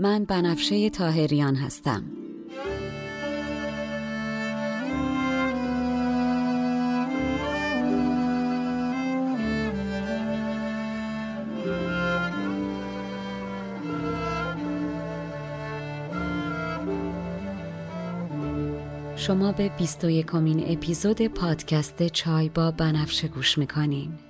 من بنفشه تاهریان هستم. شما به 21 کمین اپیزود پادکست چای با بنفشه گوش می‌کنین.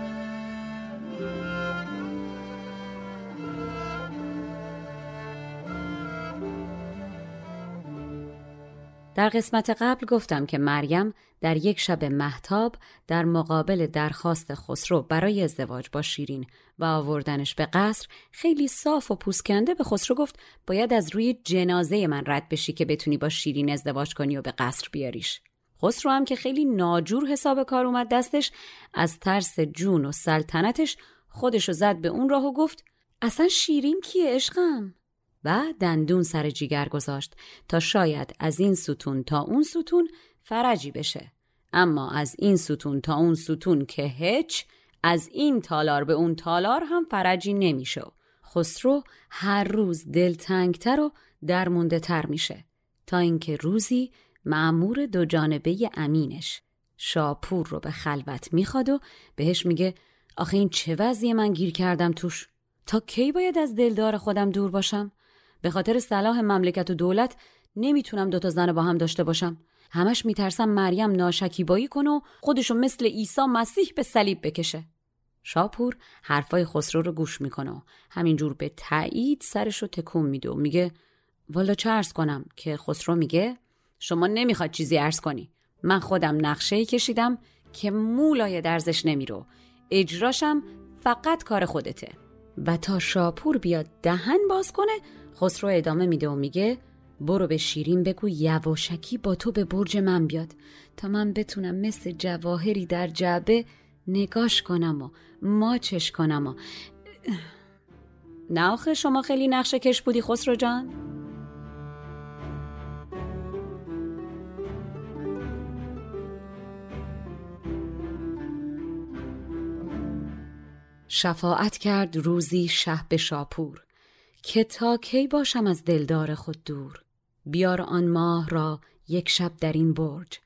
در قسمت قبل گفتم که مریم در یک شب محتاب در مقابل درخواست خسرو برای ازدواج با شیرین و آوردنش به قصر خیلی صاف و پوسکنده به خسرو گفت باید از روی جنازه من رد بشی که بتونی با شیرین ازدواج کنی و به قصر بیاریش. خسرو هم که خیلی ناجور حساب کار اومد دستش از ترس جون و سلطنتش خودشو زد به اون راه و گفت اصلا شیرین کیه عشقم؟ و دندون سر جیگر گذاشت تا شاید از این ستون تا اون ستون فرجی بشه. اما از این ستون تا اون ستون که هیچ از این تالار به اون تالار هم فرجی نمیشه. خسرو هر روز دلتنگتر و درمونده تر میشه. تا اینکه روزی معمور دو جانبه امینش شاپور رو به خلوت می‌خواد و بهش میگه آخه این چه وضعی من گیر کردم توش؟ تا کی باید از دلدار خودم دور باشم؟ به خاطر صلاح مملکت و دولت نمی‌تونم دوتا زن با هم داشته باشم. همش میترسم مریم ناشکیبایی کنه و خودشو مثل عیسی مسیح به صلیب بکشه. شاپور حرفای خسرو رو گوش می‌کنه و همینجور به تایید سرشو تکون میده و میگه والا چه ارز کنم؟ که خسرو میگه شما نمی‌خواد چیزی ارز کنی. من خودم نقشه کشیدم که مولای درزش نمیرو اجراشم فقط کار خودته. و تا شاپور بیاد دهن باز کنه خسرو ادامه میده و میگه برو به شیرین بگو یواشکی با تو به برج من بیاد تا من بتونم مثل جواهری در جعبه نگاش کنم و ماچش کنم و نه آخه شما خیلی نقشه کش بودی خسرو جان؟ شفاعت کرد روزی شه به شاپور که تا کی باشم از دلدار خود دور؟ بیار آن ماه را یک شب در این برج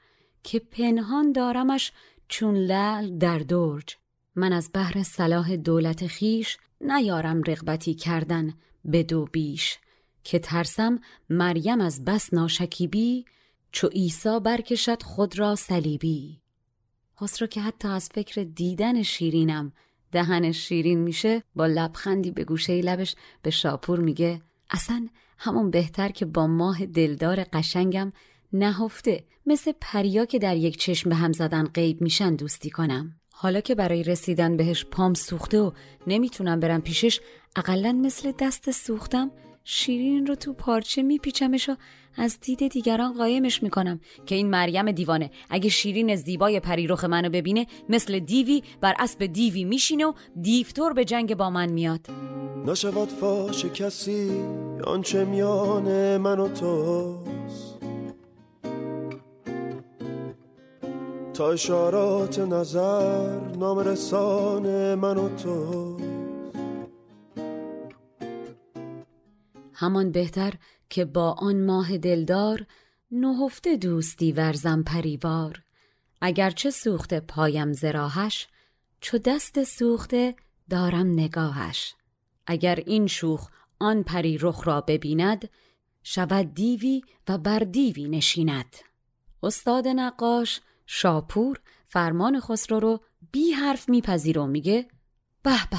که پنهان دارمش چون لعل در درج. من از بحر صلاح دولت خیش نیارم رغبتی کردن به دو بیش که ترسم مریم از بس ناشکیبی چو عیسی برکشد خود را صلیبی. خسرو که حتی از فکر دیدن شیرینم دهنش شیرین میشه با لبخندی به گوشه لبش به شاپور میگه اصلا همون بهتر که با ماه دلدار قشنگم نهفته مثل پریا که در یک چشم به هم زدن غیب میشن دوستی کنم. حالا که برای رسیدن بهش پام سوخته و نمی‌تونم برم پیشش اقلا مثل دست سوختم شیرین رو تو پارچه میپیچمش و از دید دیگران قایمش می‌کنم که این مریم دیوانه. اگه شیرین زیبای پریرخ منو ببینه مثل دیوی بر اسب دیوی میشینه و دیفتور به جنگ با من میاد. نشود فاش کسی آنچه میان من و توست. تا اشارات نظر نام رسان من و تو همان بهتر که با آن ماه دلدار نهفته دوستی ورزم پریوار. اگرچه سوخته پایم زراحش چو دست سوخته دارم نگاهش. اگر این شوخ آن پری رخ را ببیند شود دیوی و بر دیوی نشیند. استاد نقاش شاپور فرمان خسرو رو بی حرف میپذیره و میگه به به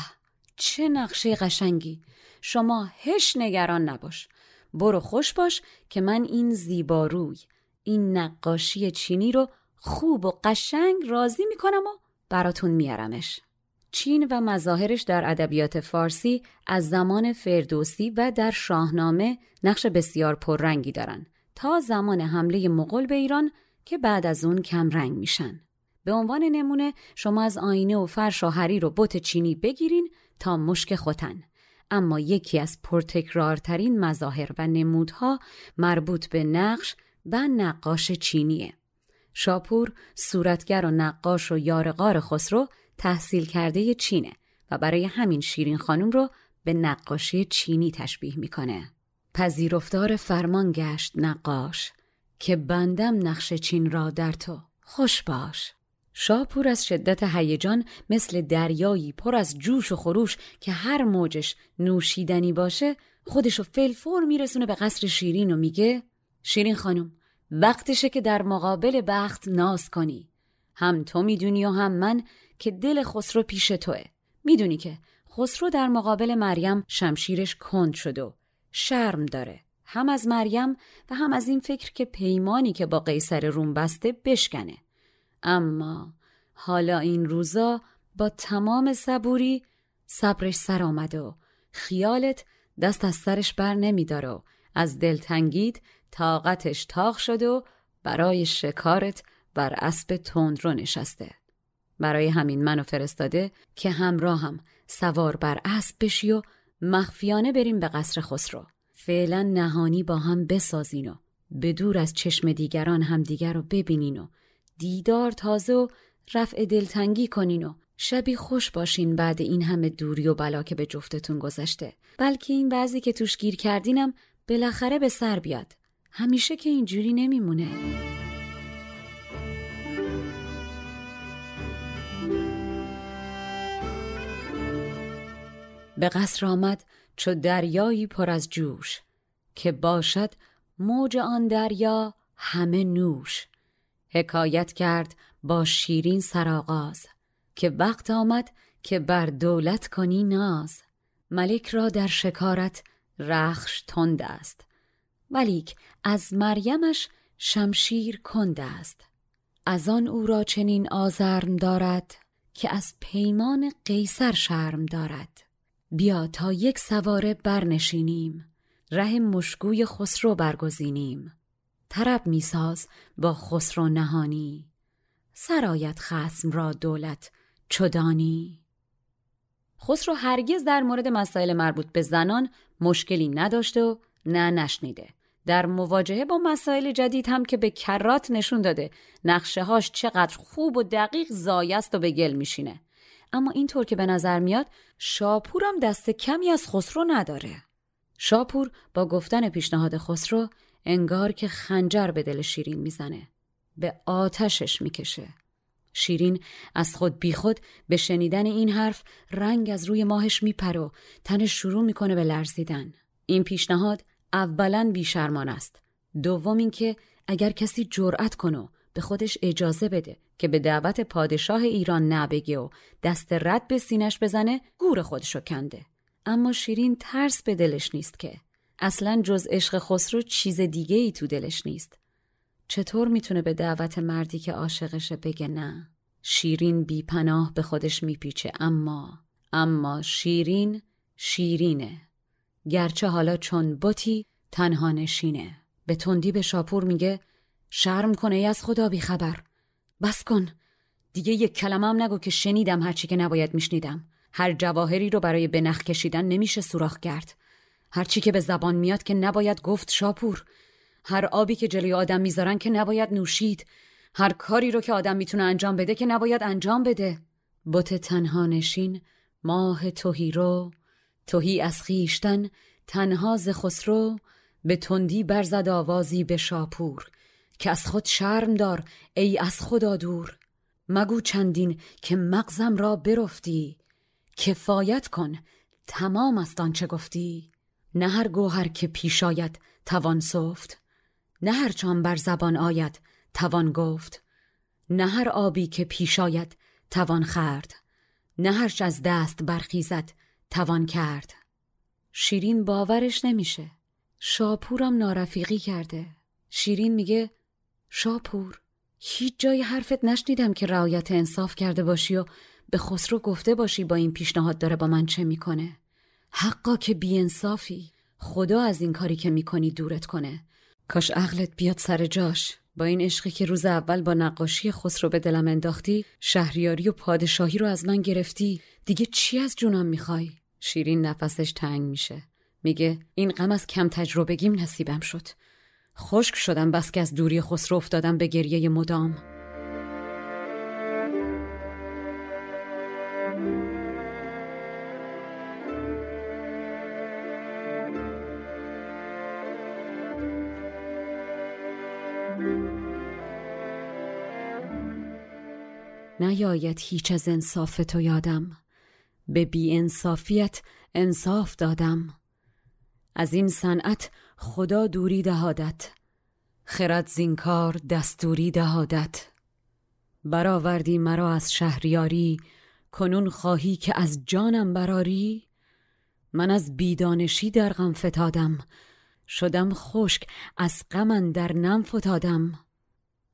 چه نقشه قشنگی! شما هش نگران نباش! برو خوش باش که من این زیباروی این نقاشی چینی رو خوب و قشنگ راضی می‌کنم و براتون میارمش چین و مظاهرش در ادبیات فارسی از زمان فردوسی و در شاهنامه نقش بسیار پررنگی دارن تا زمان حمله مغول به ایران که بعد از اون کم رنگ میشن. به عنوان نمونه شما از آینه و فرش و حریر و بت چینی بگیرین تا مشک خوتن. اما یکی از پرتکرارترین مظاهر و نمودها مربوط به نقش و نقاش چینیه. شاپور صورتگر و نقاش و یارقار خسرو تحصیل کرده چینه و برای همین شیرین خانم رو به نقاشی چینی تشبیه می‌کنه. پذیرفتار فرمان گشت نقاش که بندم نقش چین را در تو خوش باش شاپور از شدت هیجان مثل دریایی پر از جوش و خروش که هر موجش نوشیدنی باشه خودشو فلفور میرسونه به قصر شیرین و میگه شیرین خانم وقتشه که در مقابل بخت ناز کنی. هم تو می‌دونی و هم من که دل خسرو پیش توه. می‌دونی که خسرو در مقابل مریم شمشیرش کند شده و شرم داره. هم از مریم و هم از این فکر که پیمانی که با قیصر روم بسته بشکنه. اما حالا این روزا با تمام صبوری صبرش سر آمده و خیالت دست از سرش بر نمیداره و از دلتنگید طاقتش تاق شده و برای شکارت بر اسب تند رو نشسته. برای همین منو فرستاده که همراه هم سوار بر اسب بشی و مخفیانه بریم به قصر خسرو. فعلا نهانی با هم بسازین و به دور از چشم دیگران هم دیگر رو ببینین و دیدار تازه و رفع دلتنگی کنین و شبی خوش باشین بعد این همه دوری و بلا که به جفتتون گذشته. بلکه این بعضی که توش گیر کردینم بالاخره به سر بیاد. همیشه که اینجوری نمیمونه. به قصر آمد چو دریایی پر از جوش که باشد موج آن دریا همه نوش. حکایت کرد با شیرین سرآغاز که وقت آمد که بر دولت کنی ناز. ملک را در شکارت رخش تند است ولیک از مریمش شمشیر کند است. از آن او را چنین آزرم دارد که از پیمان قیصر شرم دارد. بیا تا یک سواره برنشینیم ره مشگوی خسرو برگزینیم. طرب میساز با خسرو نهانی. سرایت خسم را دولت چدانی خسرو هرگز در مورد مسائل مربوط به زنان مشکلی نداشته و نه نشنیده. در مواجهه با مسائل جدید هم که به کرات نشون داده نقشه هاش چقدر خوب و دقیق زایست و به گل میشینه. اما اینطور که به نظر میاد شاپورم دست کمی از خسرو نداره. شاپور با گفتن پیشنهاد خسرو انگار که خنجر به دل شیرین می‌زنه. به آتشش می‌کشه. شیرین از خود بیخود به شنیدن این حرف رنگ از روی ماهش میپره و تنش شروع می‌کنه به لرزیدن. این پیشنهاد اولا بیشرمان است. دوم اینکه اگر کسی جرأت کنه به خودش اجازه بده که به دعوت پادشاه ایران نبگه و دست رد به سینش بزنه گور خودشو کنده. اما شیرین ترس به دلش نیست که اصلا جز عشق خسرو چیز دیگه ای تو دلش نیست. چطور می‌تونه به دعوت مردی که عاشقشه بگه نه؟ شیرین بی پناه به خودش میپیچه اما اما شیرین شیرینه. گرچه حالا چون بوتی تنها نشینه. به تندی به شاپور میگه شرم کنه ای از خدا بی خبر بس کن. دیگه یک کلمه هم نگو که شنیدم هرچی که نباید میشنیدم. هر جواهری رو برای بنخ کشیدن نمیشه سوراخ کرد. هرچی که به زبان میاد که نباید گفت شاپور. هر آبی که جلوی آدم می‌ذارن که نباید نوشید. هر کاری رو که آدم می‌تونه انجام بده که نباید انجام بده. بت تنها نشین ماه توهی رو. توهی از خیشتن تنها ز خسرو. به تندی برزد آوازی به شاپور. که از خود شرم دار ای از خدا دور. مگو چندین که مغزم را برفتی. کفایت کن تمام است آنچه گفتی. نه هر گوهر که پیش آید توان سفت نه هر چان بر زبان آید توان گفت نه هر آبی که پیش آید توان خرد نه هرچ از دست برخیزد توان کرد. شیرین باورش نمیشه. شاپورم نارفیقی کرده. شیرین میگه شاپور هیچ جای حرفت نشنیدم که رعایت انصاف کرده باشی و به خسرو گفته باشی با این پیشنهاد داره با من چه می‌کنه. حقا که بیانصافی. خدا از این کاری که می‌کنی دورت کنه. کاش عقلت بیاد سر جاش. با این عشقی که روز اول با نقاشی خسرو به دلم انداختی شهریاری و پادشاهی رو از من گرفتی. دیگه چی از جونم می‌خوای؟ شیرین نفسش تنگ میشه. میگه این غم از کم تجربگیم نصیبم شد. خشک شدم بس که از دوری خسرو افتادم به گریه مدام. نیاید هیچ از انصاف تو یادم. به بی انصافیت انصاف دادم. از این صنعت خدا دوری دهادت. خرد زینکار دستوری دهادت. برآوردی مرا از شهریاری کنون خواهی که از جانم براری من از بیدانشی در غم فتادم. شدم خشک از غم در نم فتادم.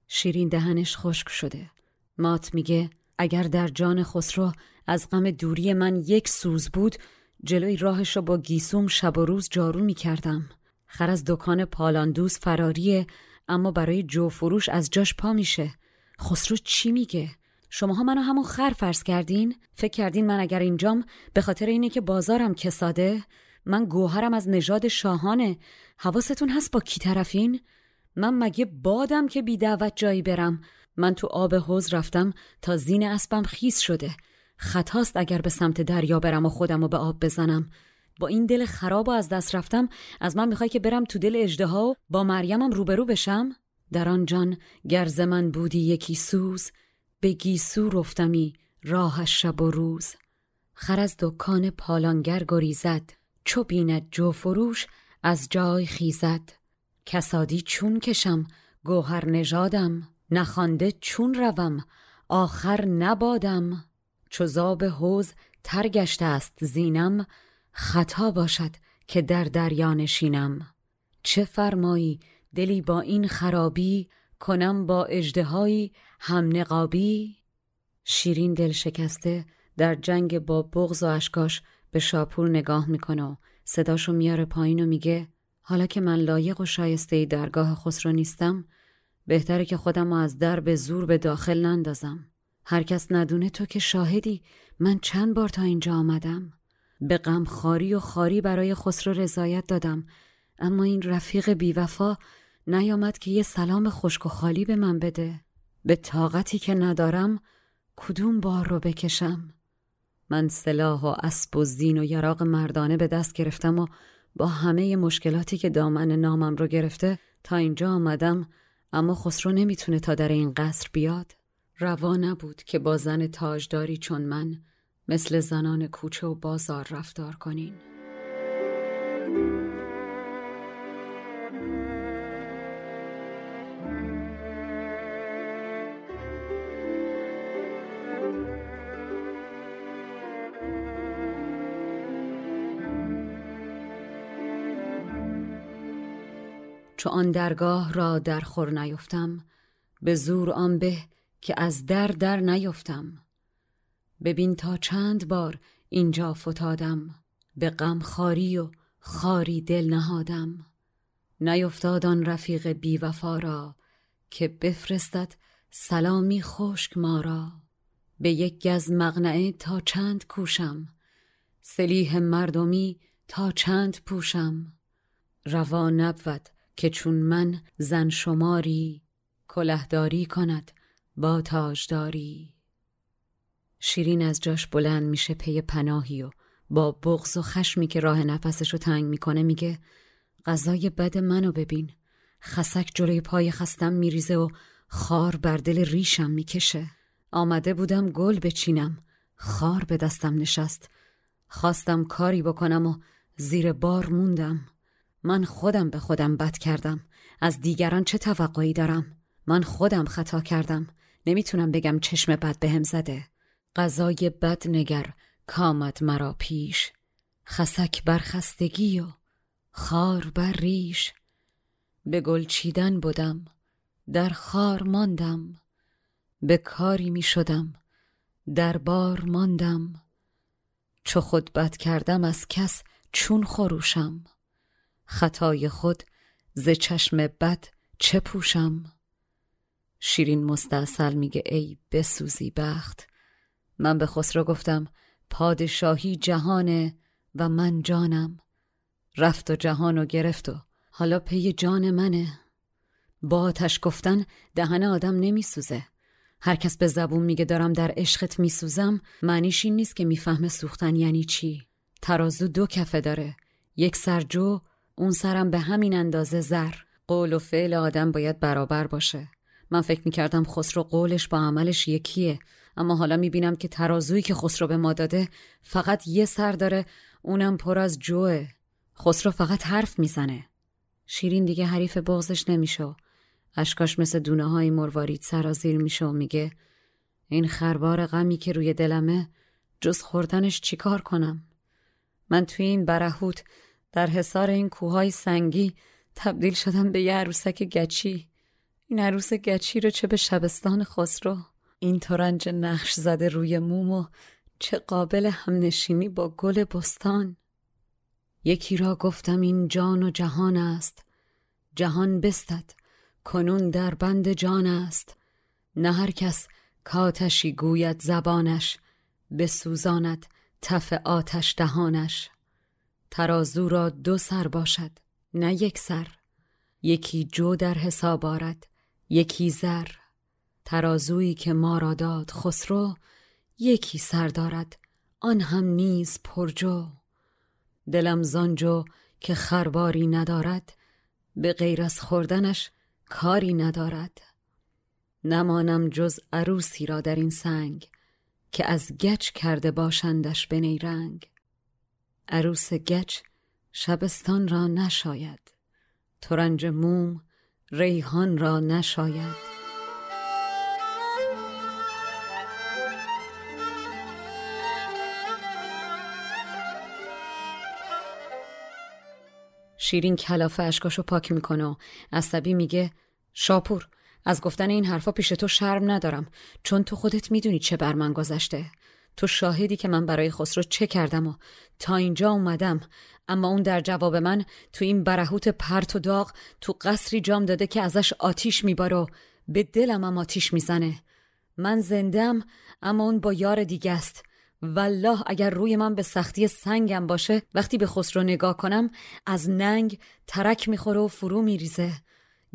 شیرین دهنش خشک شده. مات میگه اگر در جان خسرو از غم دوری من یک سوز بود جلوی راهش را با گیسوم شب و روز جارو می‌کردم. خر از دکان پالاندوز فراریه اما برای جو فروش از جاش پا میشه. خسرو چی میگه؟ شماها منو همون خر فرض کردین؟ فکر کردین من اگر اینجام به خاطر اینه که بازارم کساده من گوهرم از نژاد شاهانه. حواستون هست با کی طرفین؟ من مگه بادم که بی دعوت جایی برم؟ من تو آب حوز رفتم تا زین اسبم خیس شده. خطاست اگر به سمت دریا برم و خودم رو به آب بزنم. با این دل خراب و از دست رفتم از من می‌خوای که برم تو دل اجده و با مریمم روبرو بشم؟ در آن جان گرز من بودی یکی سوز به گیسو رفتمی راه شب و روز. خر از دکان پالانگر گریزد چو بیند جو فروش از جای خیزد. کسادی چون کشم گوهر نژادم. نخوانده چون روم آخر نبادم. چو زاب حوز تر است زینم خطا باشد که در دریا نشینم. چه فرمایی دلی با این خرابی کنم با اجدهایی هم نقابی؟ شیرین دل شکسته در جنگ با بغز و اشکاش به شاپور نگاه می‌کنه و صداشو میاره پایین و میگه حالا که من لایق و شایسته درگاه خسرو نیستم بهتره که خودم از در به زور به داخل نندازم. هر کس ندونه تو که شاهدی. من چند بار تا اینجا آمدم. به غم خاری و خاری برای خسرو رضایت دادم. اما این رفیق بیوفا نیامد که یه سلام خشک و خالی به من بده. به طاقتی که ندارم کدوم بار رو بکشم؟ من سلاح و اسب و زین و یراق مردانه به دست گرفتم و با همه مشکلاتی که دامن نامم رو گرفته تا اینجا آمدم اما خسرو نمی‌تونه تا در این قصر بیاد. روا نبود که با زن تاجداری چون من مثل زنان کوچه و بازار رفتار کنین. چو آن درگاه را در خور نیفتم به زور آن به که از در در نیفتم. ببین تا چند بار اینجا فتادم به غم خاری و خاری دل نهادم. نیفتاد آن رفیق بی وفا را که بفرستد سلامی خشک ما را. به یک گز مغنعه تا چند کوشم سلیح مردمی تا چند پوشم. روا نبود که چون من زن شماری کلهداری کند با تاجداری. شیرین از جاش بلند میشه پی پناهی و با بغض و خشمی که راه نفسشو تنگ می‌کنه میگه غذای بد منو ببین. خسک جلوی پای خستم میریزه و خار بر دل ریشم می‌کشه. آمده بودم گل بچینم. خار به دستم نشست. خواستم کاری بکنم و زیر بار موندم. من خودم به خودم بد کردم. از دیگران چه توقعی دارم؟ من خودم خطا کردم. نمی‌تونم بگم چشم بد بهم زده. غذای بد نگر کامد مرا پیش. خسک بر خستگی و خار بر ریش. به گل چیدن بودم در خار ماندم. به کاری می شدم. در بار ماندم. چو خود بد کردم از کس چون خروشم. خطای خود ز چشم بد چه پوشم؟ شیرین مستاصل میگه ای بسوزی بخت. من به خسرو گفتم پادشاهی جهانه و من جانم. رفت و جهان و گرفت و حالا پی جان منه. با آتش گفتن دهن آدم نمیسوزه. هر کس به زبون میگه دارم در عشقت میسوزم معنیش این نیست که می‌فهمه سوختن یعنی چی. ترازو دو کفه داره. یک سر جو اون سرم به همین اندازه زر. قول و فعل آدم باید برابر باشه. من فکر می‌کردم خسرو قولش با عملش یکیه. اما حالا می‌بینم که ترازویی که خسرو به ما داده فقط یه سر داره اونم پر از جوه. خسرو فقط حرف می‌زنه. شیرین دیگه حریف بغزش نمیشه اشکاش مثل دونه های مروارید سرازیر میشه و میگه این خربار غمی که روی دلمه جز خوردنش چیکار کنم؟ من توی این برهوت در حصار این کوههای سنگی تبدیل شدم به یه عروسک گچی. این عروس گچی رو چه به شبستان خسرو؟ این ترنج نقش زده روی موم و چه قابل همنشینی با گل بستان. یکی را گفتم این جان و جهان است. جهان بستد کنون در بند جان است. نه هر کس کاتشی گوید زبانش بسوزاند تف آتش دهانش. ترازو را دو سر باشد نه یک سر. یکی جو در حساب آرد یکی زر. ترازویی که ما را داد خسرو یکی سر دارد آن هم نیز پرجو دلم زانجو که خرباری ندارد به غیر از خوردنش کاری ندارد. نمانم جز عروسی را در این سنگ که از گچ کرده باشندش به نیرنگ. عروس گچ شبستان را نشاید ترنج موم ریحان را نشاید. شیرین کلافه اشکاشو پاک می‌کنه و عصبی میگه شاپور از گفتن این حرفا پیش تو شرم ندارم چون تو خودت می‌دونی چه بر من گذشته. تو شاهدی که من برای خسرو چه کردم و تا اینجا اومدم. اما اون در جواب من تو این برهوت پرت و داغ تو قصری جام داده که ازش آتیش میباره و به دلم هم آتیش می‌زنه. من زندم اما اون با یار دیگه است. والله اگر روی من به سختی سنگم باشه وقتی به خسرو نگاه کنم از ننگ ترک می‌خوره و فرو میریزه.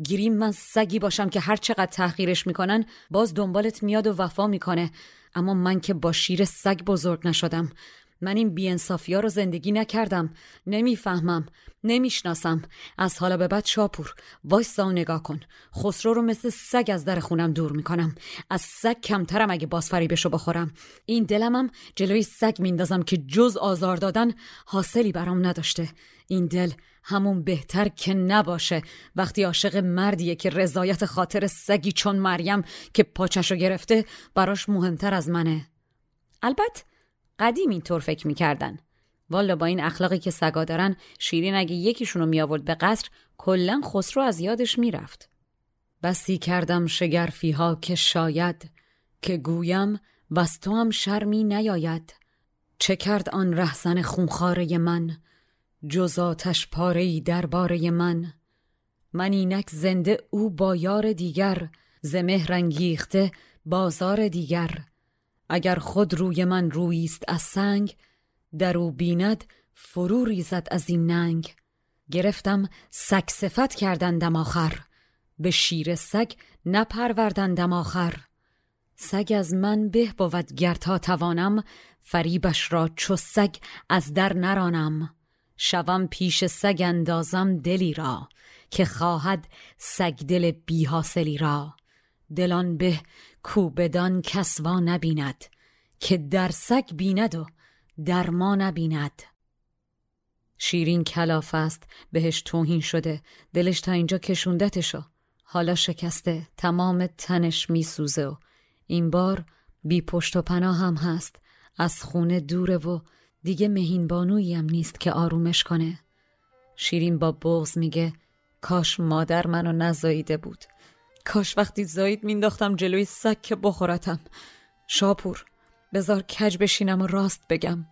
گیریم من سگی باشم که هر چقدر تحقیرش می‌کنن باز دنبالت میاد و وفا می‌کنه. اما من که با شیر سگ بزرگ نشدم. من این بیانصافی ها رو زندگی نکردم. نمی‌فهمم نمی‌شناسم. از حالا به بعد شاپور وایستا و نگاه کن. خسرو رو مثل سگ از در خونم دور می‌کنم. از سگ کمترم اگه باز فریبشو بخورم. این دلمم جلوی سگ میندازم که جز آزار دادن حاصلی برام نداشته. این دل همون بهتر که نباشه. وقتی عاشق مردیه که رضایت خاطر سگی چون مریم که پاچشو گرفته براش مهمتر از منه. البته قدیم اینطور فکر می‌کردن. والا با این اخلاقی که سگا دارن شیرین اگه یکیشونو می آورد به قصر کلا خسرو از یادش می‌رفت. بسی کردم شگرفی ها که شاید که گویم وز تو هم شرمی نیاید. چه کرد آن رهزن خونخاره من؟ جز آتش پاره درباره من. من اینک زنده او با یار دیگر ز مهر بازار دیگر. اگر خود روی من رویست از سنگ در او بیند فرو ریزد از این ننگ. گرفتم سگ صفت کردندم آخر به شیر سگ نپروردندم آخر. سگ از من به بود گر تا توانم فریبش را چو سگ از در نرانم. شوم پیش سگ اندازم دلی را که خواهد سگ دل بی حاصلی را. دلان به کو بدان کس وا نبیند که در سگ بیند و در ما نبیند. شیرین کلاف است بهش توهین شده. دلش تا اینجا کشوندتشو حالا شکسته. تمام تنش میسوزه و این بار بی پشت و پناه هم هست. از خونه دوره و دیگه مهین بانویی هم نیست که آرومش کنه. شیرین با بغز میگه کاش مادر منو نزاییده بود. کاش وقتی زایید مینداختم جلوی سگ که بخورتم. شاپور بزار کج بشینم و راست بگم.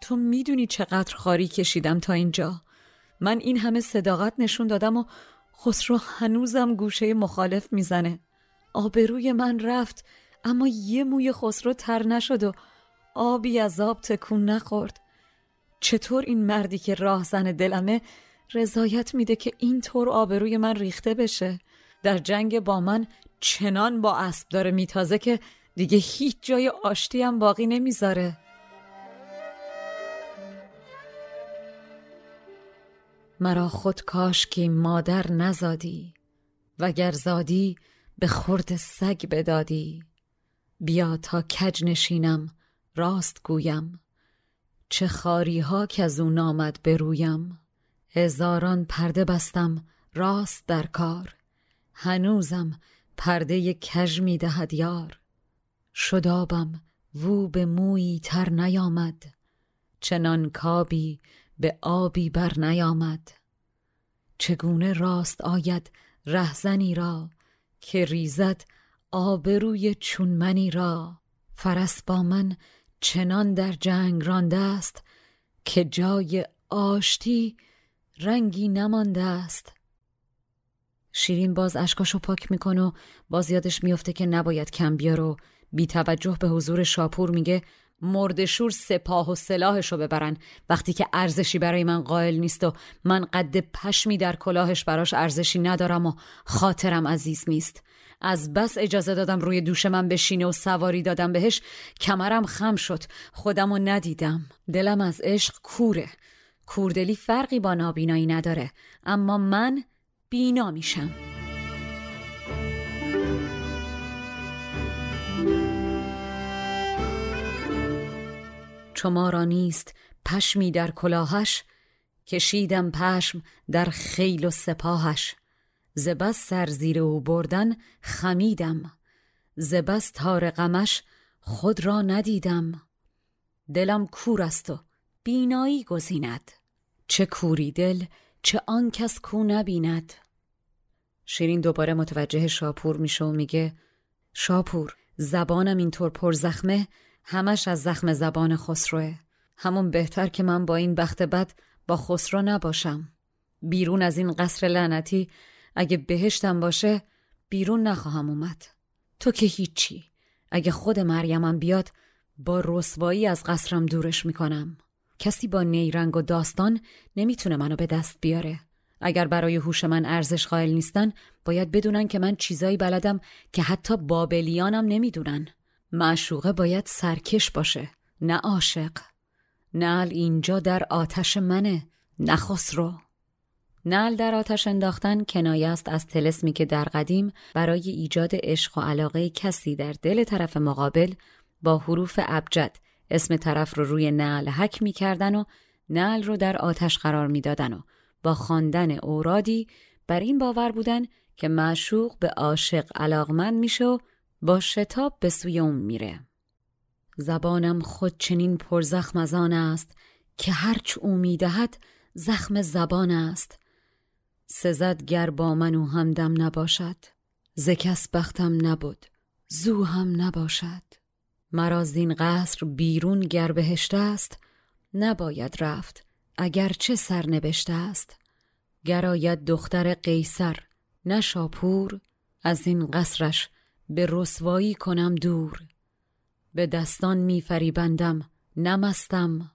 تو می‌دونی چقدر خاری کشیدم تا اینجا. من این همه صداقت نشون دادم و خسرو هنوزم گوشه مخالف می‌زنه. آبروی من رفت اما یه موی خسرو تر نشد و آبی از آب تکون نخورد. چطور این مردی که راه زن دلمه رضایت میده که اینطور آبروی من ریخته بشه؟ در جنگ با من چنان با اسب داره میتازه که دیگه هیچ جای آشتی هم باقی نمی‌ذاره. مرا خود کاش که مادر نزادی وگر زادی به خورد سگ بدادی. بیا تا کج نشینم راست گویم. چه خاری ها که از اون آمد برویم هزاران پرده بستم راست در کار هنوزم پرده کژ می دهد یار. شدابم وو به مویی تر نیامد چنان کابی به آبی بر نیامد. چگونه راست آید رهزنی را که ریزد آبروی چون منی را؟ فرس با من چنان در جنگ رانده است که جای آشتی رنگی نمانده است شیرین باز اشکاشو پاک می‌کنه و باز یادش میفته که نباید کم بیار و بی توجه به حضور شاپور میگه مردشور سپاه و سلاحشو ببرن. وقتی که ارزشی برای من قائل نیست و من قد پشمی در کلاهش براش ارزشی ندارم و خاطرم عزیز نیست. از بس اجازه دادم روی دوش من بشینه و سواری دادم بهش. کمرم خم شد. خودمو ندیدم. دلم از عشق کوره. کوردلی فرقی با نابینایی نداره. اما من بینا میشم. چو را نیست پشمی در کلاهش کشیدم پشم در خیل و سپاهش. زبس سر زیر او بردن خمیدم. زبس تار غمش خود را ندیدم. دلم کور است و بینایی گزیند. چه کوری دل چه آن کس کو نبیند. شیرین دوباره متوجه شاپور میشه و میگه شاپور زبانم اینطور پر زخمه همش از زخم زبان خسروه. همون بهتر که من با این بخت بد با خسرو نباشم. بیرون از این قصر لعنتی اگه بهشتم باشه بیرون نخواهم اومد. تو که هیچی. اگه خود مریمم بیاد با رسوایی از قصرم دورش می‌کنم. کسی با نیرنگ و داستان نمی‌تونه منو به دست بیاره. اگر برای هوش من ارزش قائل نیستن باید بدونن که من چیزایی بلدم که حتی بابلیانم نمی‌دونن. معشوقه باید سرکش باشه نه عاشق. نل اینجا در آتش منه نه خسرو. نل در آتش انداختن کنایه است از تلسمی که در قدیم برای ایجاد عشق و علاقه کسی در دل طرف مقابل با حروف ابجد اسم طرف رو روی نعل حک می‌کردن و نعل رو در آتش قرار می‌دادن و با خواندن اورادی بر این باور بودن که معشوق به عاشق علاقمند میشه و با شتاب به سوی اون میره. زبانم خود چنین پرزخم از آن است که هرچ او می‌دهد زخم زبان است. سزد گر با من و همدم نباشد ز کس بختم نبود زو هم نباشد. مرا زین قصر بیرون گر بهشت است نباید رفت اگر چه سرنوشته است. گراید دختر قیصر نشاپور از این قصرش به رسوایی کنم دور. به دستان میفریبندم نمستم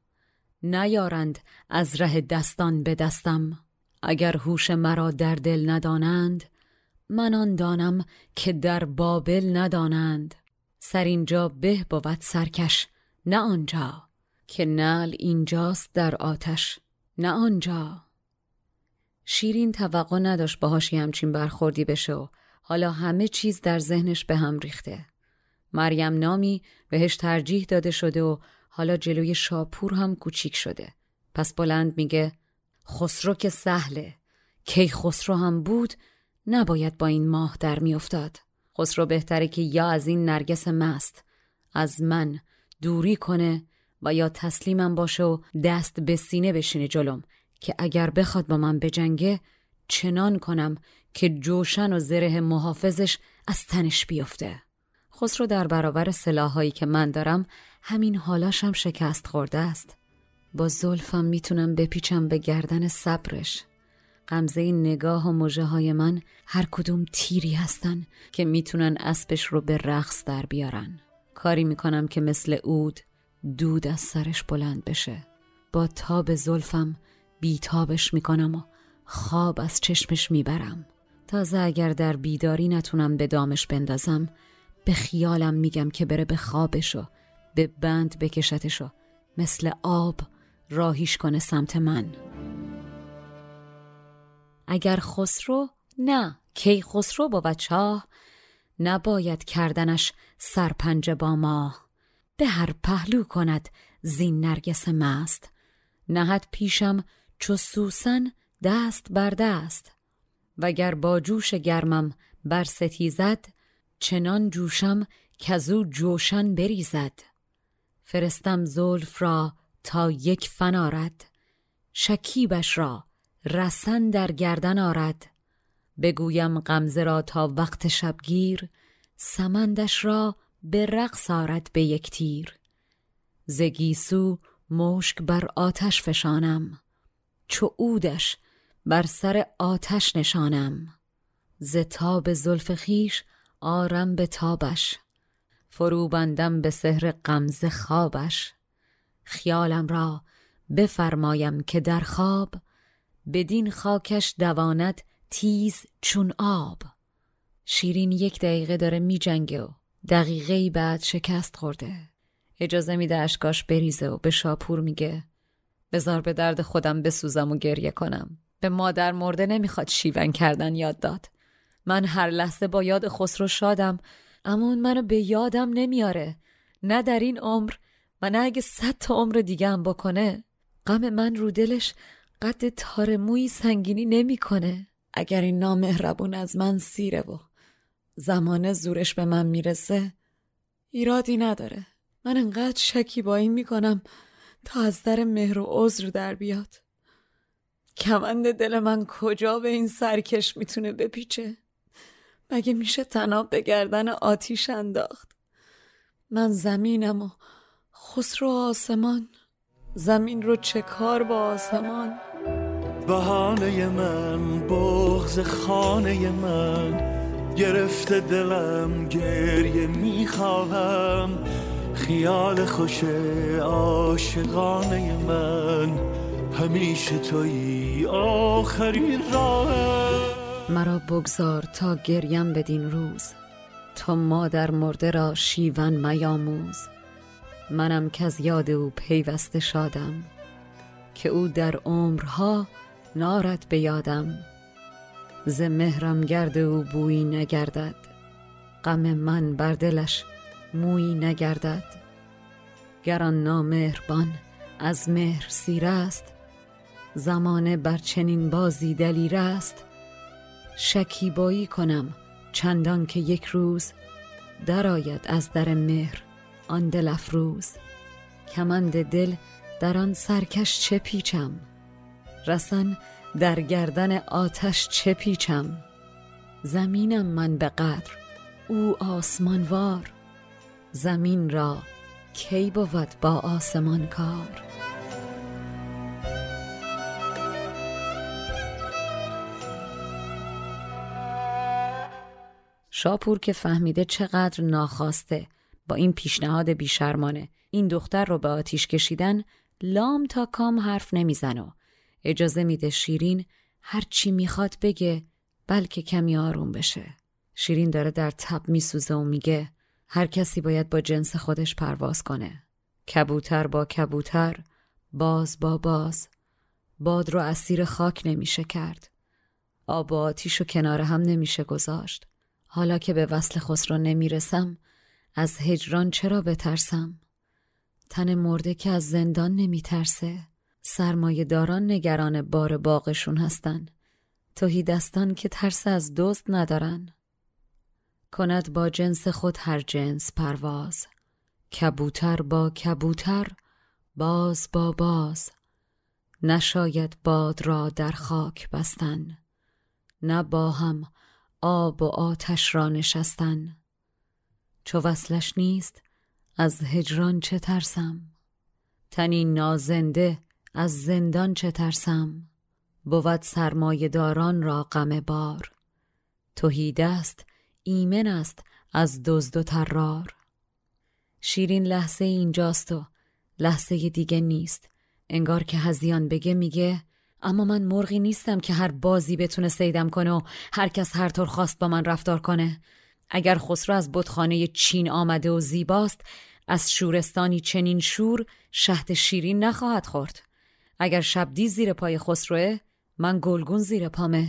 نیارند از ره دستان به دستم. اگر هوش مرا در دل ندانند من آن دانم که در بابل ندانند. سر اینجا به بود سرکش نه آنجا. که نل اینجاست در آتش نه آنجا. شیرین توقع نداشت باهاش همچین برخوردی بشه و حالا همه چیز در ذهنش به هم ریخته. مریم نامی بهش ترجیح داده شده و حالا جلوی شاپور هم کوچیک شده. پس بلند میگه خسرو که سهله. کی خسرو هم بود نباید با این ماه در میافتاد. خسرو بهتره که یا از این نرگس مست از من دوری کنه و یا تسلیمم باشه و دست به سینه بشینه جلوم. که اگر بخواد با من بجنگه چنان کنم که جوشن و زره محافظش از تنش بیفته. خسرو در برابر سلاحایی که من دارم همین حالاشم شکست خورده است. با زلفم می‌تونم بپیچم به گردن صبرش. غمزه نگاه و مجه های من هر کدوم تیری هستن که می‌تونن اسبش رو به رقص در بیارن. کاری می‌کنم که مثل اود دود از سرش بلند بشه. با تاب زلفم بیتابش می‌کنم و خواب از چشمش می‌برم. تازه اگر در بیداری نتونم به دامش بندازم به خیالم میگم که بره به خوابشو به بند بکشتشو مثل آب راهیش کنه سمت من. اگر خسرو نه کی خسرو با چاه نباید کردنش سرپنجه با ماه به هر پهلو کند زین نرگس مست. نهد پیشم چو سوسن دست بر دست. وگر با جوش گرمم بر ستیزد چنان جوشم کزو جوشن بریزد. فرستم زلف را تا یک فن آرد شکیبش را رسن در گردن آرد. بگویم غمزه را تا وقت شبگیر سمندش را به رقص آرد به یک تیر. زگیسو مشک بر آتش فشانم چو اودش بر سر آتش نشانم. ز تاب زلف خیش آرم به تابش فرو بندم به سحر غمزه خوابش. خیالم را بفرمایم که در خواب بدین خاکش دواند تیز چون آب. شیرین یک دقیقه داره می جنگه و دقیقه بعد شکست خورده. اجازه میده اشکاش بریزه و به شاپور میگه بزار به درد خودم بسوزم و گریه کنم. به مادر مرده نمی‌خواد شیون کردن یاد داد. من هر لحظه با یاد خسرو شادم اما اون منو به یادم نمیاره. نه در این عمر و نه اگه صد تا عمر دیگه هم بکنه غم من رو دلش قد تار موی سنگینی نمی‌کنه. اگر این نامهربون از من سیره و زمانه زورش به من می‌رسه ایرادی نداره. من انقدر شکی با این می‌کنم تا از در مهر و عذر در بیاد. کمند دل من کجا به این سرکش می‌تونه بپیچه؟ مگه میشه تناب به گردن آتیش انداخت؟ من زمینم و خسرو آسمان. زمین رو چه کار با آسمان؟ بهانه من بغز خانه من گرفته دلم گریه می‌خواهم. خیال خوش عاشقانه من همیشه توی آخرین راه مرا بگذار تا گریم بدین روز تا مادر مرده را شیون میاموز منم که از یاد او پیوسته شادم که او در عمرها نارد به یادم. ز مهرم گرد او بویی نگردد غم من بر دلش مویی نگردد. گران نامهربان از مهر سیر است زمانه بر چنین بازی دلیر است. شکیبایی کنم چندان که یک روز درآید از در مهر. آن دل افروز. کمند دل در آن سرکش چه پیچم؟ رسن در گردن آتش چه پیچم؟ زمینم من به قدر او آسمانوار. زمین را کی بود با آسمان کار؟ شاپور که فهمیده چقدر ناخواسته با این پیشنهاد بیشرمانه. این دختر رو به آتیش کشیدن لام تا کام حرف نمیزن و اجازه میده شیرین هر چی می‌خواد بگه بلکه کمی آروم بشه. شیرین داره در تب میسوزه و میگه هر کسی باید با جنس خودش پرواز کنه. کبوتر با کبوتر باز با باز. باد رو اسیر خاک نمیشه کرد. آب و آتیش و کنار هم نمیشه گذاشت. حالا که به وصل خسرو نمی‌رسم از هجران چرا بترسم؟ تن مرده که از زندان نمیترسه. سرمایه داران نگران بار باغشون هستن. توهی دستان که ترس از دزد ندارن. کند با جنس خود هر جنس پرواز. کبوتر با کبوتر باز با باز. نشاید باد را در خاک بستن. نه با هم آب و آتش را نشستن. چو وصلش نیست از هجران چه ترسم؟ تنی نازنده از زندان چه ترسم؟ بود سرمایه داران را غم بار. توهیده است ایمن است از دزد و ترار شیرین لحظه اینجاست و لحظه دیگه نیست. انگار که هزیان بگه میگه اما من مرغی نیستم که هر بازی بتونه سیدم کنه و هر کس هر طور خواست با من رفتار کنه. اگر خسرو از بتخانه چین آمده و زیباست از شورستانی چنین شور شهد شیرین نخواهد خورد. اگر شبدی زیر پای خسروه من گلگون زیر پامه.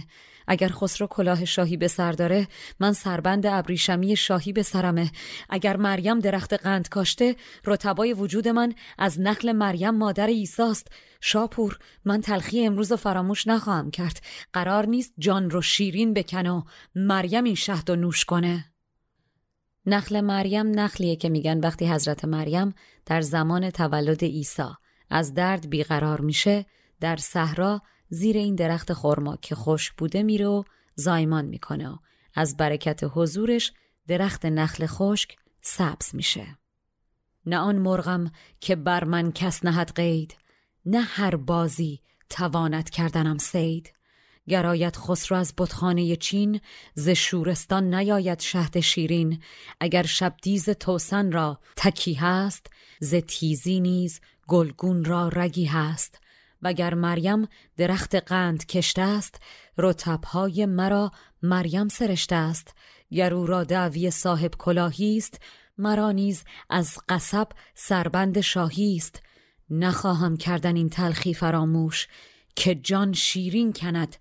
اگر خسرو کلاه شاهی به سر داره من سربند ابریشمی شاهی به سرمه. اگر مریم درخت قند کاشته رتبای وجود من از نخل مریم مادر ایساست شاپور من تلخی امروز رو فراموش نخواهم کرد. قرار نیست جان رو شیرین بکن و مریم این شهد و نوش کنه. نخل مریم نخلیه که میگن وقتی حضرت مریم در زمان تولد عیسی از درد بیقرار میشه در صحرا زیر این درخت خرما که خشک بوده میره و زایمان می‌کنه از برکت حضورش درخت نخل خشک سبز میشه. نه آن مرغم که بر من کس نهد قید نه هر بازی توانت کردنم سید گرایت خسرو از بتخانه چین ز شورستان نیاید شهد شیرین. اگر شبدیز توسن را تکی هست ز تیزی نیز گلگون را رگی هست. وگر مریم درخت قند کشته است رتبهای مرا مریم سرشته است. گر او را دعوی صاحب کلاهی است مرا نیز از قصب سربند شاهی است. نخواهم کردن این تلخی فراموش که جان شیرین کند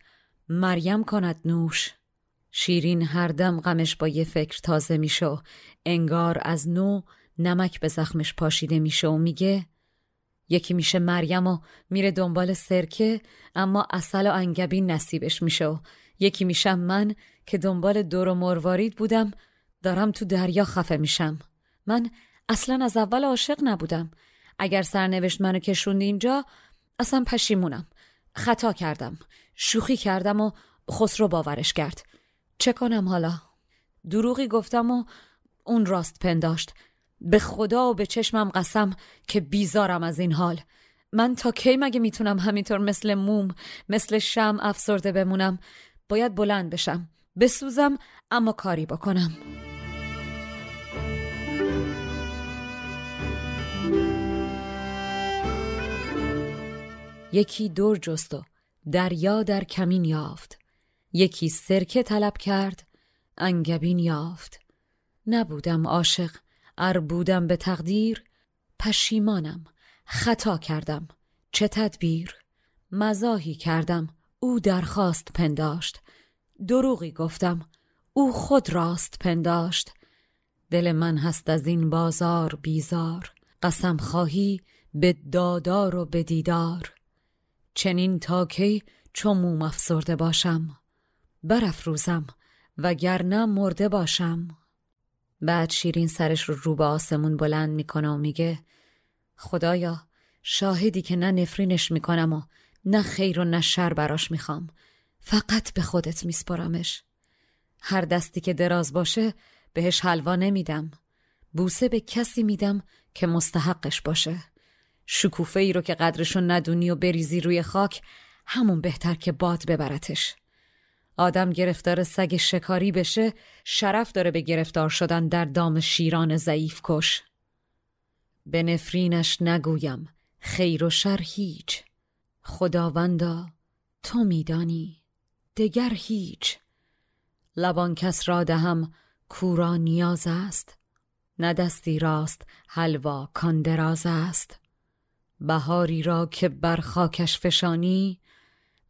مریم کند نوش. شیرین هر دم غمش با یه فکر تازه میشه انگار از نو نمک به زخمش پاشیده میشه و میگه یکی میشه مریم و میره دنبال سرکه اما اصل و انگبین نصیبش میشه و یکی میشم من که دنبال دور و مروارید بودم دارم تو دریا خفه میشم. من اصلا از اول عاشق نبودم. اگر سرنوشت منو کشوند اینجا اصلا پشیمونم. خطا کردم. شوخی کردم و خسرو باورش کرد. چه کنم حالا؟ دروغی گفتم و اون راست پنداشت. به خدا و به چشمم قسم که بیزارم از این حال. من تا کی مگه می‌تونم همینطور مثل موم مثل شم افسرده بمونم؟ باید بلند بشم بسوزم اما کاری بکنم. یکی دور جست و دریا در کمین یافت. یکی سرکه طلب کرد انگبین یافت. نبودم عاشق. ار بودم به تقدیر پشیمانم خطا کردم چه تدبیر؟ مزاحی کردم او درخواست پنداشت. دروغی گفتم او خود راست پنداشت. دل من هست از این بازار بیزار قسم خواهی به دادار و به دیدار. چنین تا کی چو افسرده باشم برافروزم وگرنه مرده باشم. بعد شیرین سرش رو رو به آسمون بلند می‌کنه و میگه خدایا شاهدی که نه نفرینش می‌کنم و نه خیر و نه شر براش می‌خوام. فقط به خودت میسپرمش هر دستی که دراز باشه بهش حلوا نمیدم. بوسه به کسی میدم که مستحقش باشه. شکوفه ای رو که قدرشو ندونی و بریزی روی خاک همون بهتر که باد ببرتش. آدم گرفتار سگ شکاری بشه شرف داره به گرفتار شدن در دام شیران ضعیف کش. به نفرینش نگویم خیر و شر هیچ. خداوندا تو میدانی دگر هیچ. لبان کس را دهم کورا نیاز است. ندستی راست حلوا کان دراز است. بهاری را که بر خاکش فشانی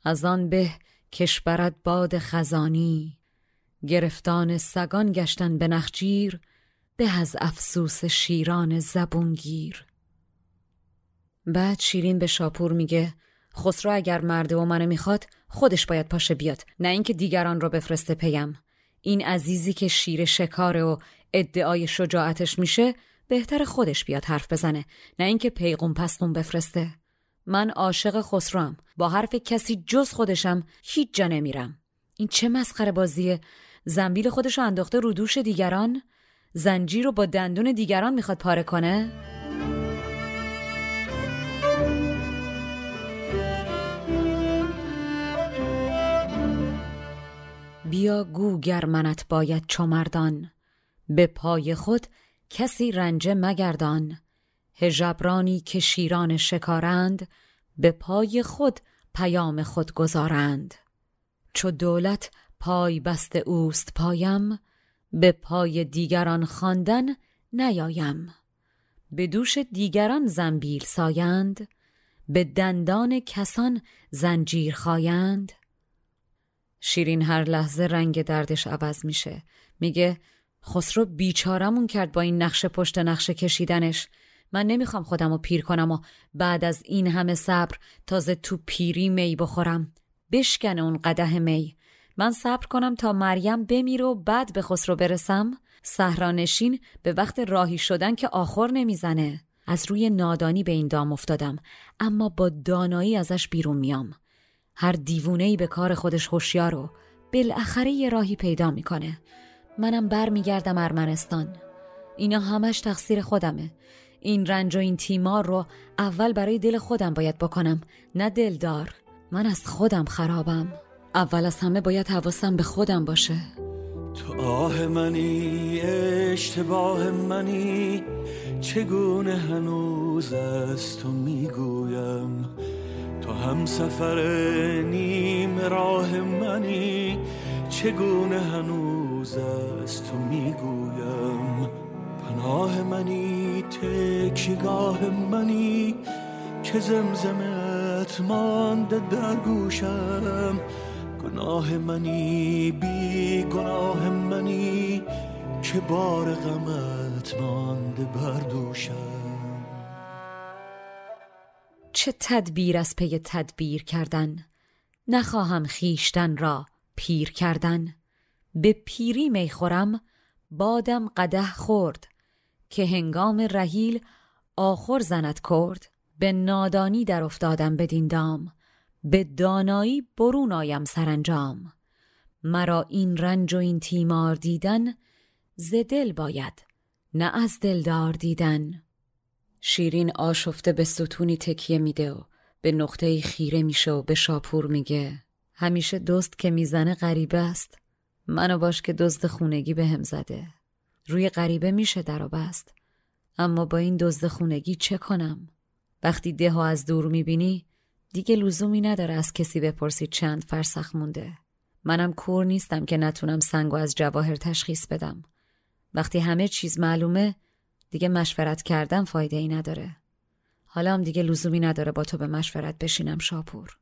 از آن به کش برد باد خزانی. گرفتان سگان گشتن به نخجیر به از افسوس شیران زبونگیر بعد شیرین به شاپور میگه خسرو اگر مرده و منو می‌خواد خودش باید پاشه بیاد نه اینکه دیگران رو بفرسته پیم. این عزیزی که شیر شکاره و ادعای شجاعتش میشه بهتر خودش بیاد حرف بزنه نه اینکه پیغون پسقون بفرسته. من عاشق خسروم. با حرف کسی جز خودشم هیچ جا نمیرم. این چه مسخره بازیه؟ زنبیل خودشو انداخته رو دوش دیگران؟ زنجیر رو با دندون دیگران می‌خواد پاره کنه؟ بیا گو گر منت باید چمردان به پای خود کسی رنجه مگردان. هژبرانی که شیران شکارند به پای خود پیام خود گذارند. چو دولت پای بست اوست پایم به پای دیگران خواندن نیایم. به دوش دیگران زنبیل سایند به دندان کسان زنجیر خایند. شیرین هر لحظه رنگ دردش عوض میشه. میگه خسرو بیچارمون کرد با این نقشه پشت نقشه کشیدنش. من نمی‌خوام خودم رو پیر کنم و بعد از این همه صبر تازه تو پیری می بخورم. بشکنه اون قده می. من صبر کنم تا مریم بمیره و بعد به خسرو برسم. صحرانشین به وقت راهی شدن که آخر نمی‌زنه. از روی نادانی به این دام افتادم. اما با دانایی ازش بیرون میام. هر دیوونهی به کار خودش هوشیار و بالاخره یه راهی پیدا می‌کنه. منم بر میگردم ارمنستان. اینا همش تقصیر خودمه. این رنج و این تیمار رو اول برای دل خودم باید بکنم نه دلدار. من از خودم خرابم. اول از همه باید حواسم به خودم باشه. تو آه منی اشتباه منی. چگونه هنوز از تو می‌گویم؟ تو هم سفر نیم راه منی. چگونه هنوز از تو می‌گویم؟ پناه منی تکیگاه منی که زمزمت مانده در گوشم. گناه منی بی گناه منی که بار غمت مانده بر دوشم. چه تدبیر از پی تدبیر کردن؟ نخواهم خیشتن را پیر کردن. به پیری می خورم بادم قده خورد. که هنگام رهیل آخر زند کرد به نادانی در افتادم بدین دام به دانایی برون آیم سرانجام. مرا این رنج و این تیمار دیدن ز دل باید نه از دلدار دیدن. شیرین آشفته به ستونی تکیه میده و به نقطه خیره میشه و به شاپور میگه همیشه دوست که می‌زنه غریبه است. منو باش که دزد خونگی به هم زده. روی غریبه میشه در و بست. اما با این دزد خونگی چه کنم؟ وقتی ده ها از دور می‌بینی دیگه لزومی نداره از کسی بپرسی چند فرسخ مونده. منم کور نیستم که نتونم سنگ و از جواهر تشخیص بدم. وقتی همه چیز معلومه دیگه مشورت کردن فایده ای نداره. حالا هم دیگه لزومی نداره با تو به مشورت بشینم شاپور.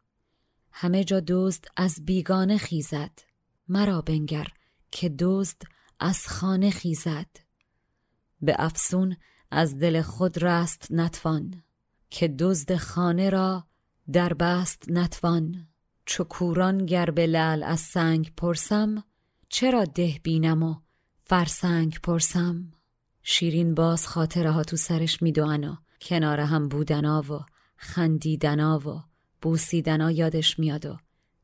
همه جا دزد از بیگانه خیزد. مرا بنگر که دزد از خانه خیزد. به افسون از دل خود رست نتوان که دزد خانه را در بست نتوان. چو کوران گر به لعل از سنگ پرسم چرا ده بینم و فرسنگ پرسم؟ شیرین باز خاطره ها تو سرش میدوان و کنار هم بودنا و خندیدنا و بوسیدنا یادش میاد و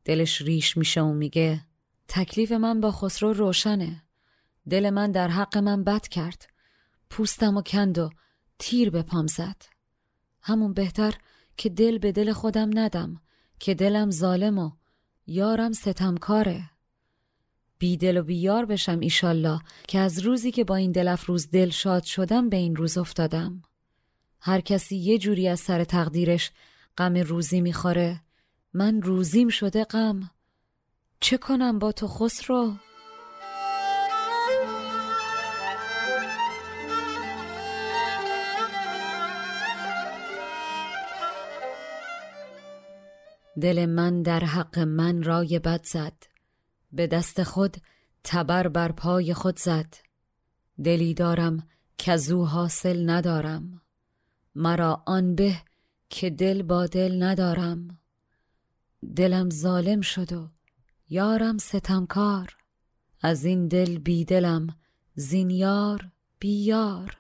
دلش ریش میشه و میگه تکلیف من با خسرو روشنه. دل من در حق من بد کرد. پوستم و کند و تیر به پام زد. همون بهتر که دل به دل خودم ندم که دلم ظالم و یارم ستمکاره. بی دل و بیار بشم ایشالله که از روزی که با این دل افروز دل شاد شدم به این روز افتادم. هر کسی یه جوری از سر تقدیرش غم روزی می‌خوره. من روزیم شده غم. چه کنم با تو خسرو؟ دل من در حق من رای بد زد. به دست خود تبر بر پای خود زد. دلی دارم که زو حاصل ندارم. مرا آن به که دل با دل ندارم. دلم ظالم شد و یارم ستمکار. از این دل بی دلم زین یار بی یار.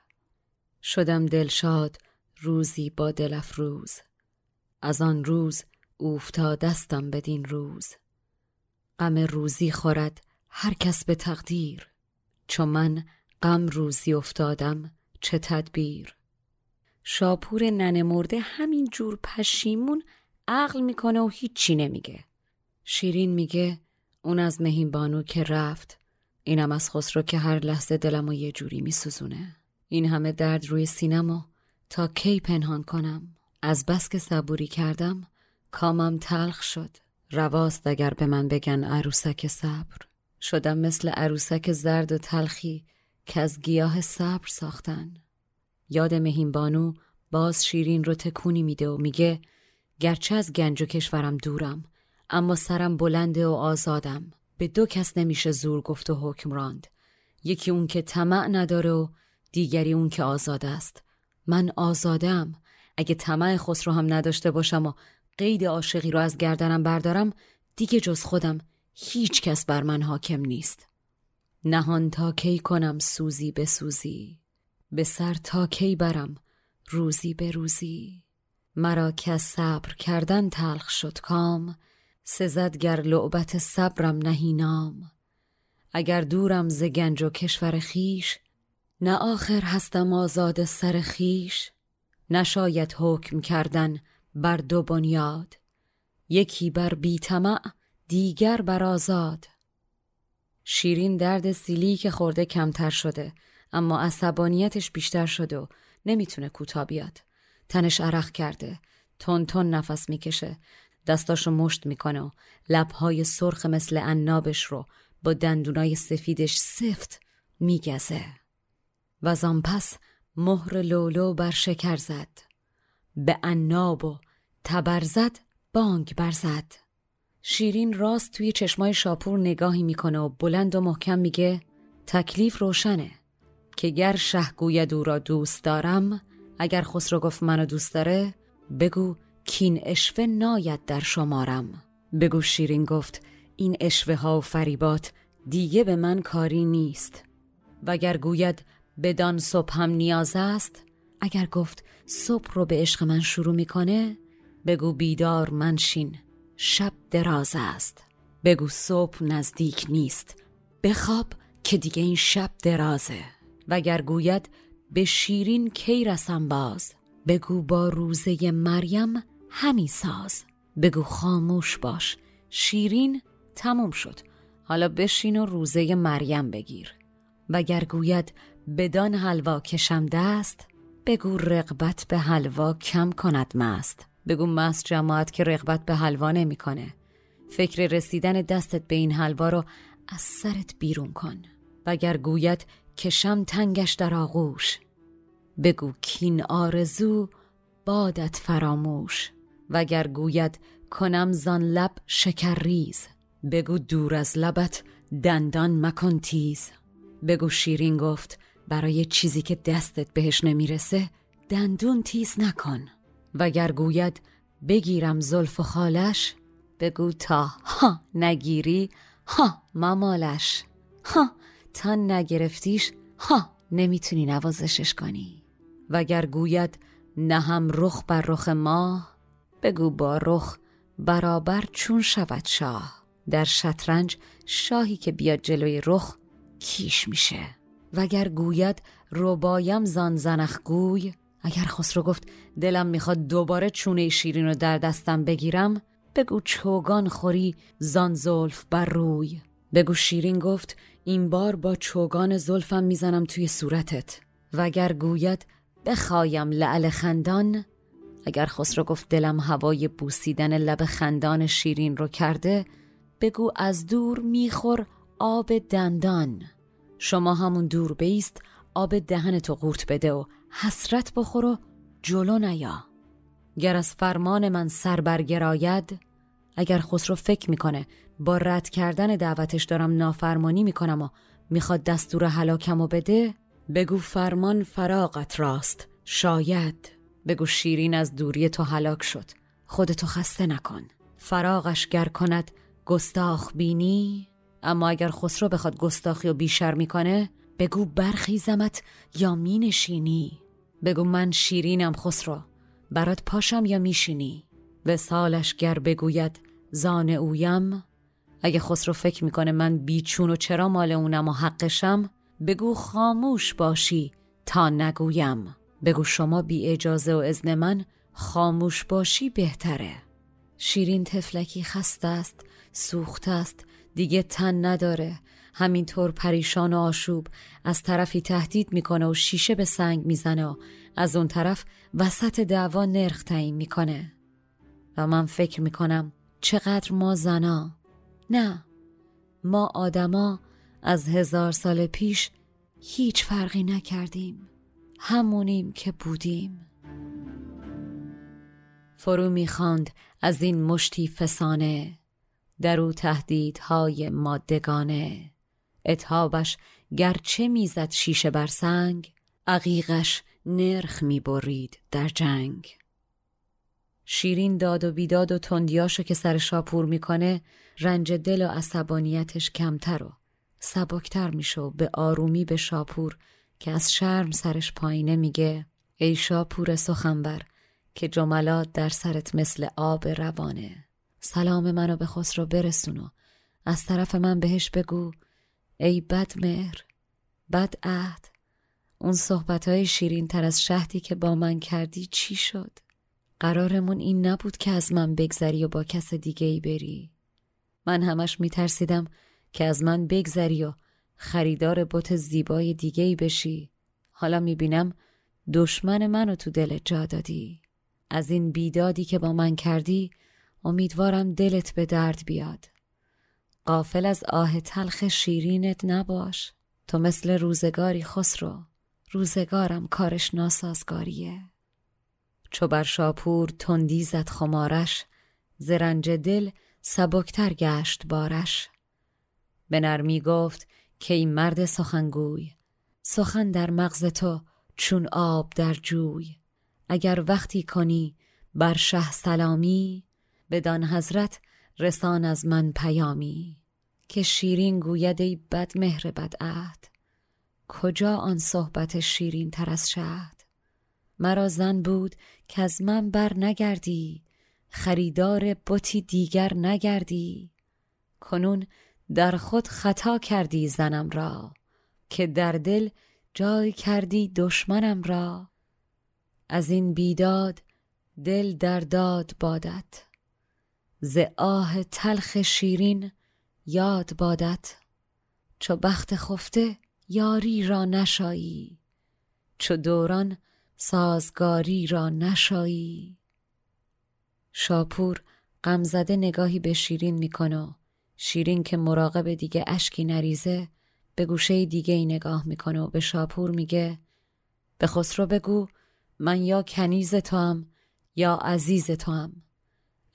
شدم دلشاد روزی با دل افروز. از آن روز دستم بدین روز. غم روزی خورد هر کس به تقدیر. چون من غم روزی افتادم چه تدبیر. شاپور ننه مرده همین جور پشیمون عقل می‌کنه و هیچی نمیگه. شیرین میگه اون از مهین بانو که رفت اینم از خسرو که هر لحظه دلم و یه جوری میسوزونه. این همه درد روی سینم و تا کی پنهان کنم؟ از بس که صبوری کردم کامم تلخ شد. رواست اگر به من بگن عروسک صبر. شدم مثل عروسک زرد و تلخی که از گیاه صبر ساختن. یاد مهین بانو باز شیرین رو تکونی میده و میگه گرچه از گنج و کشورم دورم اما سرم بلنده و آزادم. به دو کس نمیشه زور گفت و حکم راند. یکی اون که طمع نداره و دیگری اون که آزاد است. من آزادم. اگه طمع خسرو هم نداشته باشم و قید عاشقی رو از گردنم بردارم دیگه جز خودم هیچ کس بر من حاکم نیست. نهان تا کی کنم سوزی به سوزی؟ به سر تا کی برم روزی به روزی؟ مرا که صبر کردن تلخ شد کام سزد گر لعبت صبرم نهی نام. اگر دورم ز گنج و کشور خیش نه آخر هستم آزاد سر خیش نشاید حکم کردن بر دو بنیاد یکی بر بیتمع دیگر بر آزاد. شیرین درد سیلی که خورده کمتر شده اما عصبانیتش بیشتر شده و نمی‌تونه کوتا بیاد. تنش عرق کرده تون تون نفس می‌کشه. دستاشو مشت می‌کنه و لبهای سرخ مثل عنابش رو با دندونای سفیدش سفت میگزه. و آن پس مهر لولو بر شکر زد. به عناب و تبر زد بانگ برزد شیرین راست توی چشمای شاپور نگاهی می‌کنه و بلند و محکم میگه تکلیف روشنه. که گر شه گوید او را دوست دارم اگر خسرو گفت منو دوست داره بگو کین اشوه ناید در شمارم. بگو شیرین گفت این اشوه ها و فریبات دیگه به من کاری نیست. وگر گوید بدان صبح هم نیاز است اگر گفت صبح رو به عشق من شروع می‌کنه بگو بیدار منشین شب دراز است. بگو صبح نزدیک نیست بخواب که دیگه این شب درازه. وگر گوید به شیرین کی رسم باز؟ بگو با روزه مریم همی ساز. بگو خاموش باش شیرین تموم شد. حالا بشین و روزه مریم بگیر. وگر گوید بدان حلوا کشم دست بگو رقبت به حلوا کم کند مست. بگو مست جماعت که رغبت به حلوا نمی‌کنه. فکر رسیدن دستت به این حلوا رو از سرت بیرون کن. وگر گوید کشم تنگش در آغوش. بگو کین آرزو بادت فراموش. وگر گوید کنم زان لب شکر ریز بگو دور از لبت دندان مکن تیز. بگو شیرین گفت برای چیزی که دستت بهش نمی‌رسه دندون تیز نکن. وگر گوید بگیرم زلف و خالش بگو تا ها نگیری ها ممالش ها تا نگرفتیش ها نمی‌تونی نوازشش کنی. وگر گوید نه هم رخ بر رخ ما بگو با رخ برابر چون شود شاه. در شطرنج شاهی که بیاد جلوی رخ کیش میشه. وگر گوید ربایم زان زنخ گوی؟ اگر خسرو گفت دلم می‌خواد دوباره چونه شیرین رو در دستم بگیرم بگو چوگان خوری زان زلف بر روی. بگو شیرین گفت این بار با چوگان زلفم می‌زنم توی صورتت. وگر گوید بخوایم لعل خندان اگر خسرو گفت دلم هوای بوسیدن لب خندان شیرین رو کرده بگو از دور میخور آب دندان. شما همون دور بیست آب دهن تو قورت بده و حسرت بخور و جلو نیا. گر از فرمان من سر برگراید اگر خسرو فکر می‌کنه با رد کردن دعوتش دارم نافرمانی می‌کنم و می‌خواد دستور حلاکم و بده بگو فرمان فراغت راست. شاید. بگو شیرین از دوری تو هلاک شد. خودتو خسته نکن. فراغش گر کند گستاخ بینی اما اگر خسرو بخواد گستاخی و بیشر می‌کنه بگو برخیزمت یا می نشینی بگو من شیرینم خسرو برات پاشم یا میشینی؟ و سالش گر بگوید زان اویم اگه خسرو فکر می‌کنه من بیچون و چرا مال اونم و حقشم بگو خاموش باشی تا نگویم. بگو شما بی اجازه و ازن من خاموش باشی بهتره. شیرین تفلکی خسته است سوخته است دیگه تن نداره. همینطور پریشان و آشوب از طرفی تهدید می‌کنه و شیشه به سنگ می‌زنه و از اون طرف وسط دعوا نرخ تعیین می‌کنه. و من فکر می‌کنم چقدر ما زنا. نه ما آدما از هزار سال پیش هیچ فرقی نکردیم. همونیم که بودیم. فرو می‌خواند از این مشتی فسانه. در او تهدیدهای مادگانه. اتهابش گرچه می‌زد شیشه بر سنگ عقیقش نرخ می‌برید در جنگ. شیرین داد و بیداد و تندیاشو که سر شاپور می‌کنه رنج دل و عصبانیتش کمتر و سبکتر میشه و به آرومی به شاپور که از شرم سرش پایینه میگه ای شاپور سخنبر که جملات در سرت مثل آب روانه. سلام منو به خسرو برسون و از طرف من بهش بگو ای بد مهر بد عهد. اون صحبت های شیرین تر از شهدی که با من کردی چی شد؟ قرارمون این نبود که از من بگذری و با کس دیگه ای بری. من همش میترسیدم که از من بگذری و خریدار بوت زیبای دیگه ای بشی. حالا می‌بینم دشمن منو تو دل جا دادی. از این بیدادی که با من کردی امیدوارم دلت به درد بیاد. قافل از آه تلخ شیرینت نباش. تو مثل روزگاری خسرو. روزگارم کارش ناسازگاریه. چو بر شاپور تندی زد خمارش زرنج دل سبکتر گشت بارش. به نرمی گفت که این مرد سخنگوی. سخن در مغز تو چون آب در جوی. اگر وقتی کنی بر شه سلامی بدان حضرت رسان از من پیامی که شیرین گوید ای بد مهر بد عهد کجا آن صحبت شیرین تر از شهد؟ مرا زن بود که از من بر نگردی خریدار بتی دیگر نگردی. کنون در خود خطا کردی زنم را که در دل جای کردی دشمنم را. از این بیداد دل در داد بادت. ز آه تلخ شیرین یاد بادت چو بخت خفته یاری را نشایی چو دوران سازگاری را نشایی. شاپور غمزده نگاهی به شیرین می‌کنه شیرین که مراقب دیگه اشکی نریزه به گوشه دیگه ای نگاه می‌کنه و به شاپور میگه به خسرو بگو من یا کنیز تو هم یا عزیز تو هم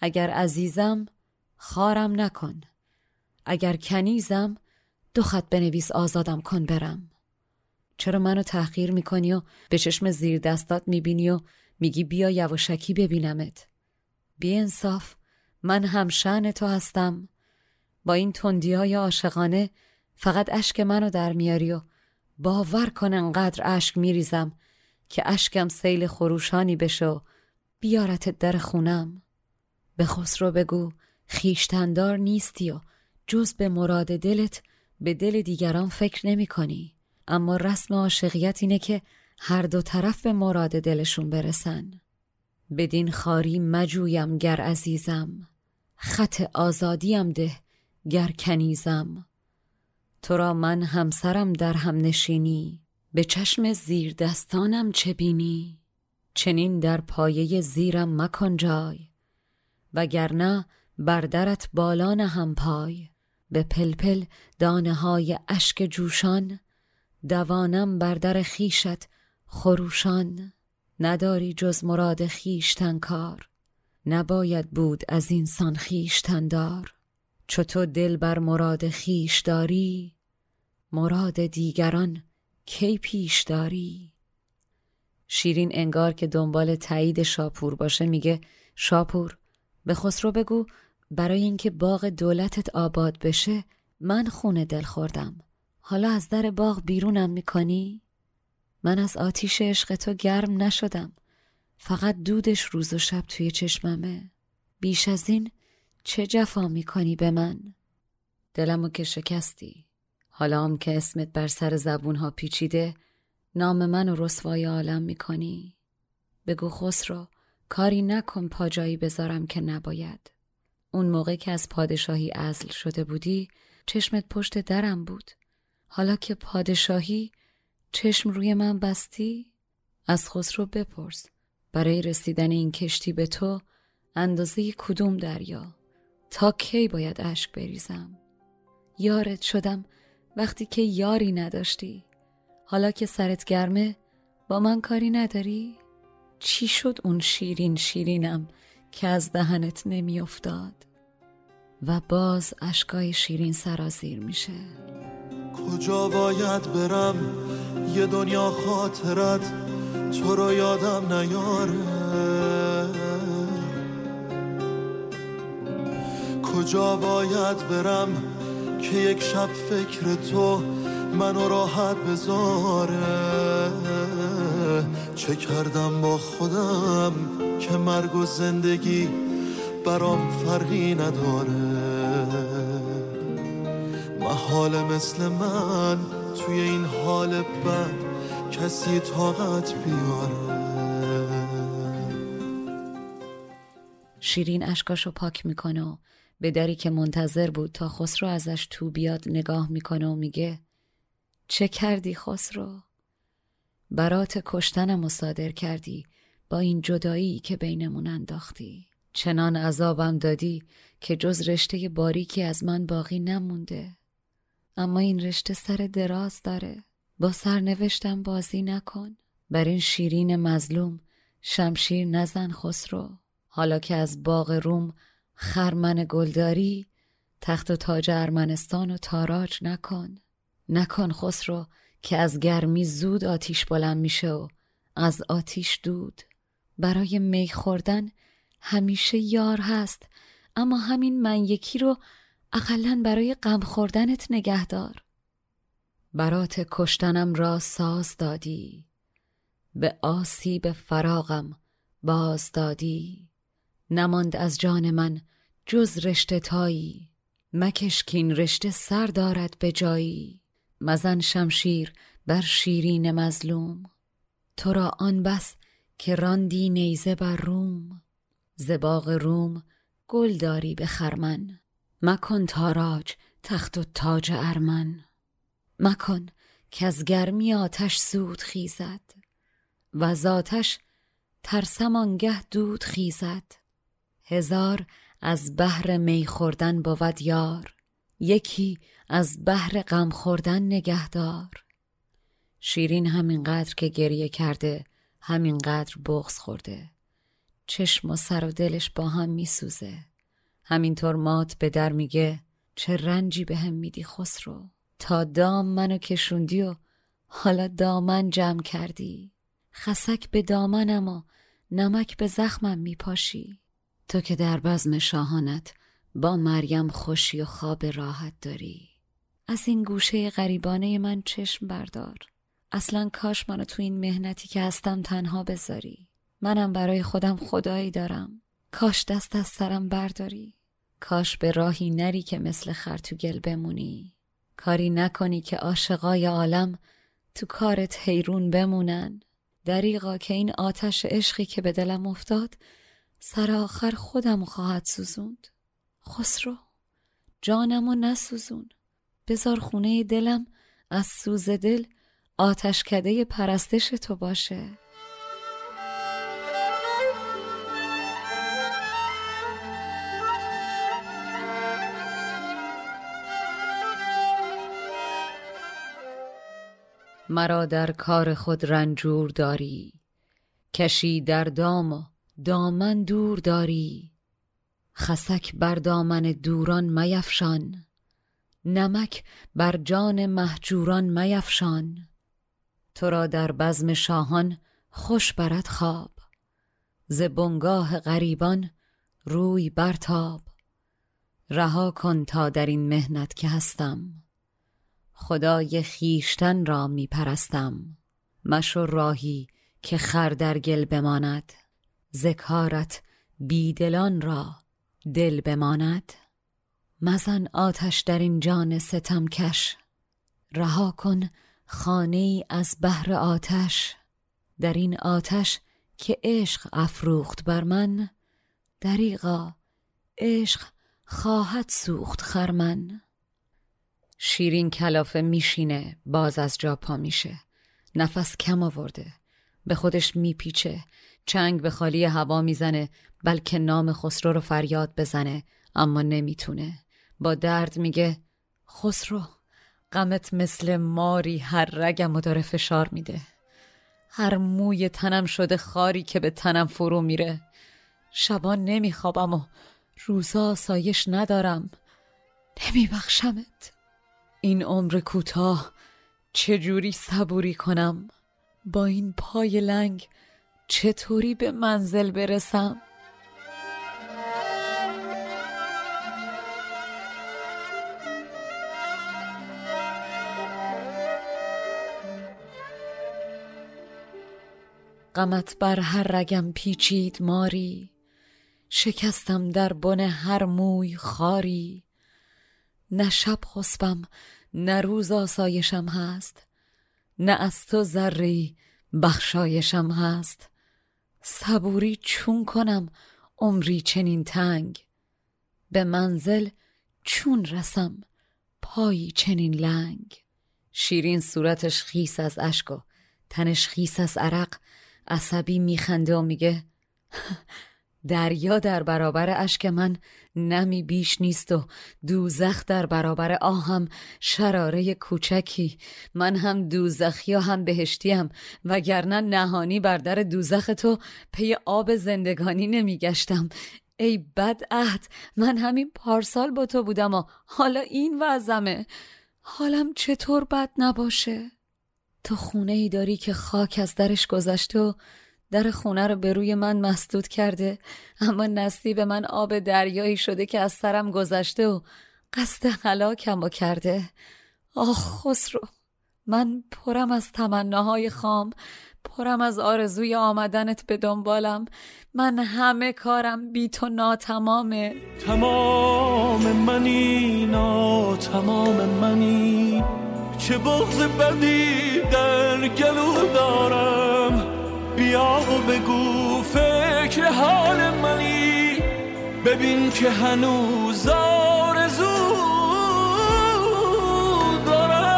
اگر عزیزم خارم نکن. اگر کنیزم دو خط بنویس آزادم کن برم. چرا منو تحقیر می‌کنی و به چشم زیر دستات می‌بینی و میگی بیا یواشکی ببینمت؟ بی انصاف من هم تو هستم. با این تندی های عاشقانه فقط اشک منو در میاری و باور کن انقدر اشک میریزم که اشکم سیل خروشانی بشو بیارت در خونم. به خسرو بگو خیشتندار نیستی و جز به مراد دلت به دل دیگران فکر نمی کنی. اما رسم عاشقیت اینه که هر دو طرف به مراد دلشون برسن. بدین خاری مجویم گر عزیزم خط آزادیم ده گر کنیزم. تو را من همسرم در هم نشینی به چشم زیر دستانم چه بینی؟ چنین در پایه زیرم مکن جای. وگرنه بر درت بالان هم پای. به پلپل دانه های اشک جوشان دوانم بر در خیشت خروشان. نداری جز مراد خیشتن کار نباید بود از اینسان خیشتن دار. چو تو دل بر مراد خیش داری مراد دیگران کی پیش داری؟ شیرین انگار که دنبال تایید شاپور باشه میگه شاپور به خسرو بگو برای اینکه باغ دولتت آباد بشه من خونه دل خوردم. حالا از در باغ بیرونم می‌کنی؟ من از آتیش عشق تو گرم نشدم. فقط دودش روز و شب توی چشممه. بیش از این چه جفا می‌کنی به من؟ دلمو که شکستی. حالا هم که اسمت بر سر زبونها پیچیده نام من و رسوای عالم می‌کنی. بگو خسرو کاری نکن پاجایی بذارم که نباید. اون موقع که از پادشاهی ازل شده بودی چشمت پشت درم بود. حالا که پادشاهی چشم روی من بستی؟ از خسرو بپرس. برای رسیدن این کشتی به تو اندازه کدوم دریا؟ تا کی باید اشک بریزم؟ یارت شدم وقتی که یاری نداشتی. حالا که سرت گرمه با من کاری نداری؟ چی شد اون شیرین شیرینم که از دهنت نمیافتاد؟ و باز اشکای شیرین سرازیر میشه. کجا باید برم؟ یه دنیا خاطرت تو رو یادم نیاره. کجا باید برم که یک شب فکر تو منو راحت بذاره؟ چه کردم با خودم که مرگ و زندگی برام فرقی نداره محال مثل من توی این حال بد کسی طاقت بیاره شیرین اشکاشو پاک می‌کنه و به دری که منتظر بود تا خسرو ازش تو بیاد نگاه می‌کنه و میگه چه کردی خسرو؟ برات کشتنم و صادر کردی با این جدایی که بینمون انداختی. چنان عذابم دادی که جز رشته باریکی از من باقی نمونده. اما این رشته سر دراز داره. با سرنوشتم بازی نکن. بر این شیرین مظلوم شمشیر نزن خسرو. حالا که از باغ روم خرمن گلداری تخت و تاج ارمنستان و تاراج نکن. نکن خسرو که از گرمی زود آتیش بلند میشه و از آتیش دود. برای می خوردن همیشه یار هست اما همین من یکی رو اقلا برای غم خوردنت نگهدار. برات کشتنم را ساز دادی به آسیب فراغم باز دادی. نماند از جان من جز رشته تایی مکشکین رشته سر دارد به جایی. مزن شمشیر بر شیرین مظلوم. تو را آن بس که راندی نیزه بر روم. زباغ روم گل داری به خرمن. مکن تاراج تخت و تاج ارمن. مکن که از گرمی آتش سود خیزد و از آتش ترسم آنگه دود خیزد. هزار از بحر می خوردن بود یار. یکی از بحر غم خوردن نگهدار. شیرین همینقدر که گریه کرده همینقدر بغز خورده. چشم و سر و دلش با هم میسوزه. همینطور مات به در میگه چه رنجی به هم میدی خسرو؟ تا دام منو کشوندی و حالا دامن جمع کردی. خسک به دامنم و نمک به زخمم میپاشی. تو که در بزم شاهانت با مریم خوشی و خواب راحت داری. از این گوشه غریبانه من چشم بردار. اصلا کاش منو تو این مهنتی که هستم تنها بذاری. منم برای خودم خدایی دارم. کاش دست از سرم برداری. کاش به راهی نری که مثل خر تو گل بمونی. کاری نکنی که عاشقای عالم تو کارت حیرون بمونن. دریغا که این آتش عشقی که به دلم افتاد سر آخر خودم خواهد سوزوند. خسرو جانمو نسوزون. بزار خونه دلم از سوز دل آتشکده پرستش تو باشه. مرا در کار خود رنجور داری. کشی در دام و دامن دور داری. خسک بر دامن دوران میفشان نمک بر جان محجوران میفشان. تو را در بزم شاهان خوش برد خواب ز بنگاه غریبان روی برتاب. رها کن تا در این مهنت که هستم خدای خیشتن را می پرستم مشو راهی که خر در گل بماند ذکارت بیدلان را دل بماند. مزن آتش در این جان ستمکش. رها کن خانه ای از بحر آتش. در این آتش که عشق افروخت بر من دریغا عشق خواهد سوخت خرمن شیرین کلافه میشینه باز از جا پا میشه. نفس کم آورده به خودش میپیچه. چنگ به خالی هوا می‌زنه بلکه نام خسرو رو فریاد بزنه اما نمی‌تونه. با درد میگه خسرو غمت مثل ماری هر رگم و داره فشار میده. هر موی تنم شده خاری که به تنم فرو میره. شبان نمیخوابم و روزا سایش ندارم. نمیبخشمت. این عمر کوتاه چجوری صبوری کنم؟ با این پای لنگ چطوری به منزل برسم؟ غمت بر هر رگم پیچید ماری شکستم در بن هر موی خاری. نه شب خسبم نه روز آسایشم هست نه از تو ذری بخشایشم هست. صبوری چون کنم عمری چنین تنگ به منزل چون رسم پایی چنین لنگ. شیرین صورتش خیس از اشک و تنش خیس از عرق عصبی میخنده و میگه دریا در برابر اشک من نمی بیش نیست و دوزخ در برابر آهم شراره کوچکی. من هم دوزخی و هم بهشتیم وگرنه نهانی بر در دوزخ تو پی آب زندگانی نمیگشتم. ای بد عهد من همین پارسال با تو بودم و حالا این وضمه حالم چطور بد نباشه؟ تو خونه ای داری که خاک از درش گذشته و در خونه رو به روی من مسدود کرده اما نصیب من آب دریایی شده که از سرم گذشته و قصد هلاکم با کرده. آخ خسرو من پرم از تمناهای خام پرم از آرزوی آمدنت به دنبالم. من همه کارم بی تو ناتمامه. تمام منی ناتمام منی. چه بغض بدی در گلو دارم؟ بیا و بگو فکر حال منی. ببین که هنوز آرزو دارم.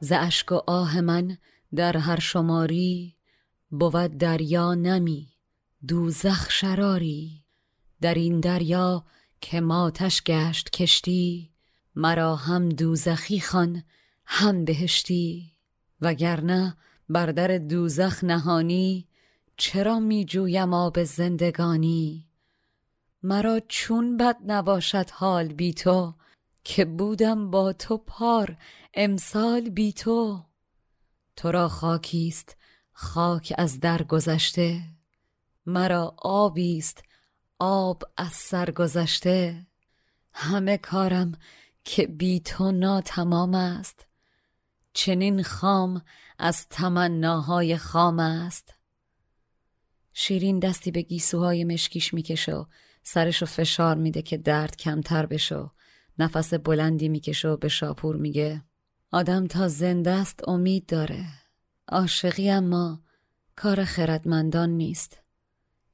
ز اشک و آه من در هر شماری بود دریا نمی دوزخ شراری. در این دریا که ماتش گشت کشتی مرا هم دوزخی خان هم بهشتی. وگرنه بر در دوزخ نهانی چرا می جویم آب زندگانی؟ مرا چون بد نباشد حال بی تو که بودم با تو پار امسال بی تو. تو را خاکیست خاک از در گذشته. مرا آبیست آب از سر گذشته. همه کارم که بی تو ناتمام است. چنین خام از تمناهای خام است. شیرین دستی به گیسوهای مشکیش می‌کشه و سرشو فشار میده که درد کمتر بشه نفس بلندی می‌کشه و به شاپور میگه. آدم تا زنده است امید داره. عاشقی اما کار خردمندان نیست.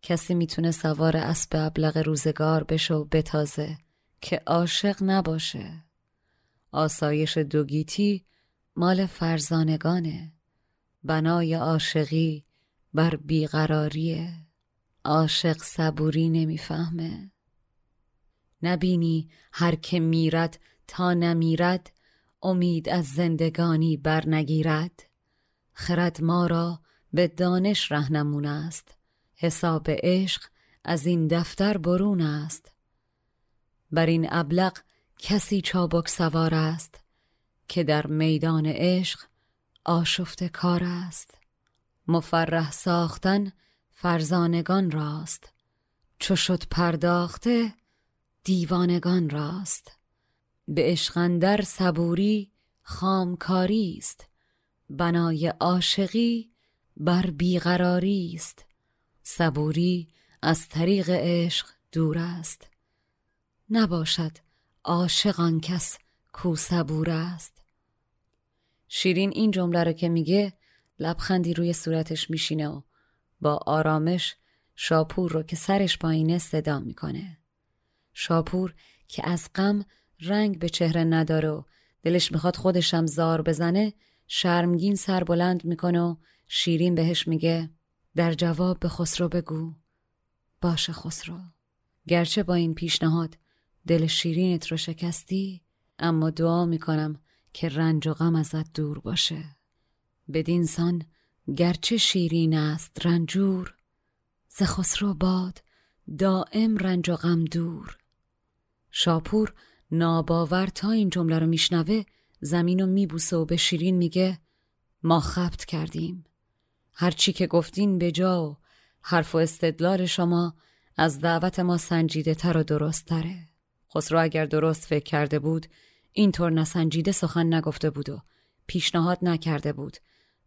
کسی می‌تونه سوار اسب ابلغ روزگار بشه و بتازه که عاشق نباشه. آسایش دوگیتی مال فرزانگانه. بنای عاشقی بر بیقراریه. عاشق صبوری نمی‌فهمه. نبینی هر که میرد تا نمیرد امید از زندگانی بر نگیرد خرد ما را به دانش رهنمون است. حساب عشق از این دفتر برون است. بر این ابلق کسی چابک سوار است که در میدان عشق آشفت کار است. مفرح ساختن فرزانگان راست چو شد پرداخته دیوانگان راست. به عشقندر صبوری خامکاری است بنای عاشقی بر بیقراری است. صبوری از طریق عشق دور است. نباشد عاشق کس کو صبور است. شیرین این جمله رو که میگه لبخندی روی صورتش میشینه و با آرامش شاپور رو که سرش پایینه صدا می‌کنه. شاپور که از غم رنگ به چهره نداره و دلش می‌خواد خودشم زار بزنه شرمگین سر بلند می‌کنه و شیرین بهش میگه در جواب به خسرو بگو. باشه خسرو. گرچه با این پیشنهاد دل شیرینت رو شکستی اما دعا می‌کنم که رنج و غم ازت دور باشه. بدینسان گرچه شیرین است رنجور ز خسرو باد دائم رنج و غم دور. شاپور ناباور تا این جمله رو میشنوه زمین رو میبوسه و به شیرین میگه ما خبت کردیم. هرچی که گفتین به جا و حرف و استدلال شما از دعوت ما سنجیده تر و درست تره. خسرو اگر درست فکر کرده بود اینطور نسنجیده سخن نگفته بود و پیشنهاد نکرده بود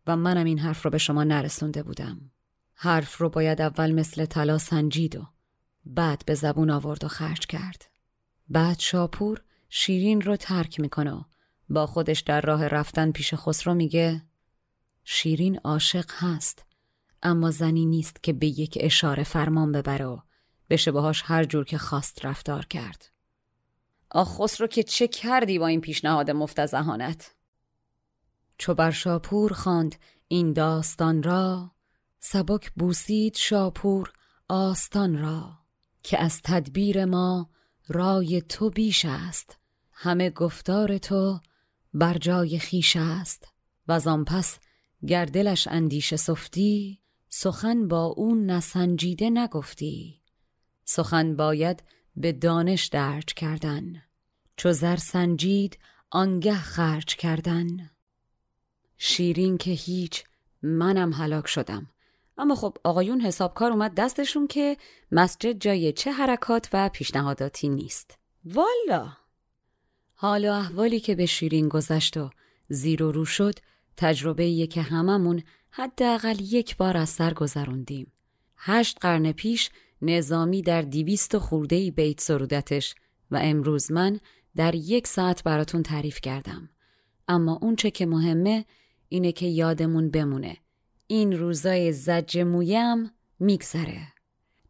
و منم این حرف رو به شما نرسونده بودم. حرف رو باید اول مثل طلا سنجید و بعد به زبون آورد و خرج کرد. بعد شاپور شیرین رو ترک می‌کنه و با خودش در راه رفتن پیش خسرو میگه شیرین عاشق هست اما زنی نیست که به یک اشاره فرمان ببره و بشه باهاش هر جور که خواست رفتار کرد. آخ خسرو که چه کردی با این پیشنهاد مفتزهانت چو بر شاپور خواند این داستان را سبک بوسید شاپور آستان را که از تدبیر ما رای تو بیش است. همه گفتار تو بر جای خیش است. و آن پس گر دلش اندیشه سفتی سخن با او نسنجیده نگفتی. سخن باید به دانش درج کردن چو زر سنجید آنگه خرج کردن. شیرین که هیچ منم هلاک شدم. اما خب آقایون حسابکار اومد دستشون که مسجد جای چه حرکات و پیشنهاداتی نیست. والا! حال و احوالی که به شیرین گذشت و زیر و رو شد تجربه که هممون حداقل یک بار از سر گذروندیم. هشت قرن پیش نظامی در دیویست و خورده بیت سرودتش و امروز من در یک ساعت براتون تعریف کردم. اما اون چه که مهمه اینه که یادمون بمونه. این روزای زج مویم میگذره.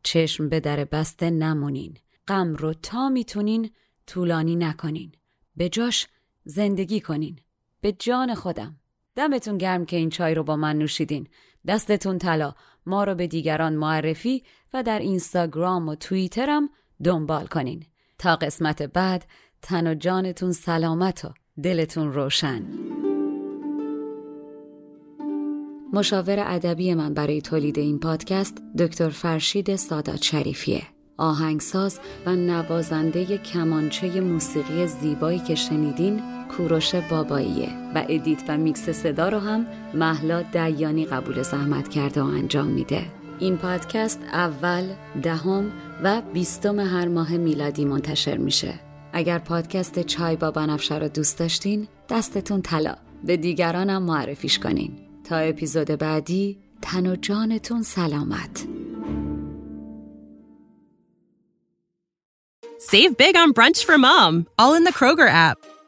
چشم به در بسته نمونین. غم رو تا می‌تونین طولانی نکنین. به جاش زندگی کنین. به جان خودم. دمتون گرم که این چای رو با من نوشیدین. دستتون طلا. ما رو به دیگران معرفی و در اینستاگرام و توییترم دنبال کنین. تا قسمت بعد تن و جانتون سلامت و دلتون روشن. مشاور ادبی من برای تولید این پادکست دکتر فرشید سادات شریفیه. آهنگساز و نوازنده کمانچه موسیقی زیبایی که شنیدین کوروش باباییه و ادیت و میکس صدا رو هم مهلا دیانی قبول زحمت کرده و انجام میده. این پادکست اول، دهم و بیستم هر ماه میلادی منتشر میشه. اگر پادکست چای با بنفشه رو دوست داشتین دستتون طلا. به دیگرانم معرفیش کنین. تا اپیزود بعدی تن و جانتون سلامت. Save big on brunch for mom, all in the Kroger app.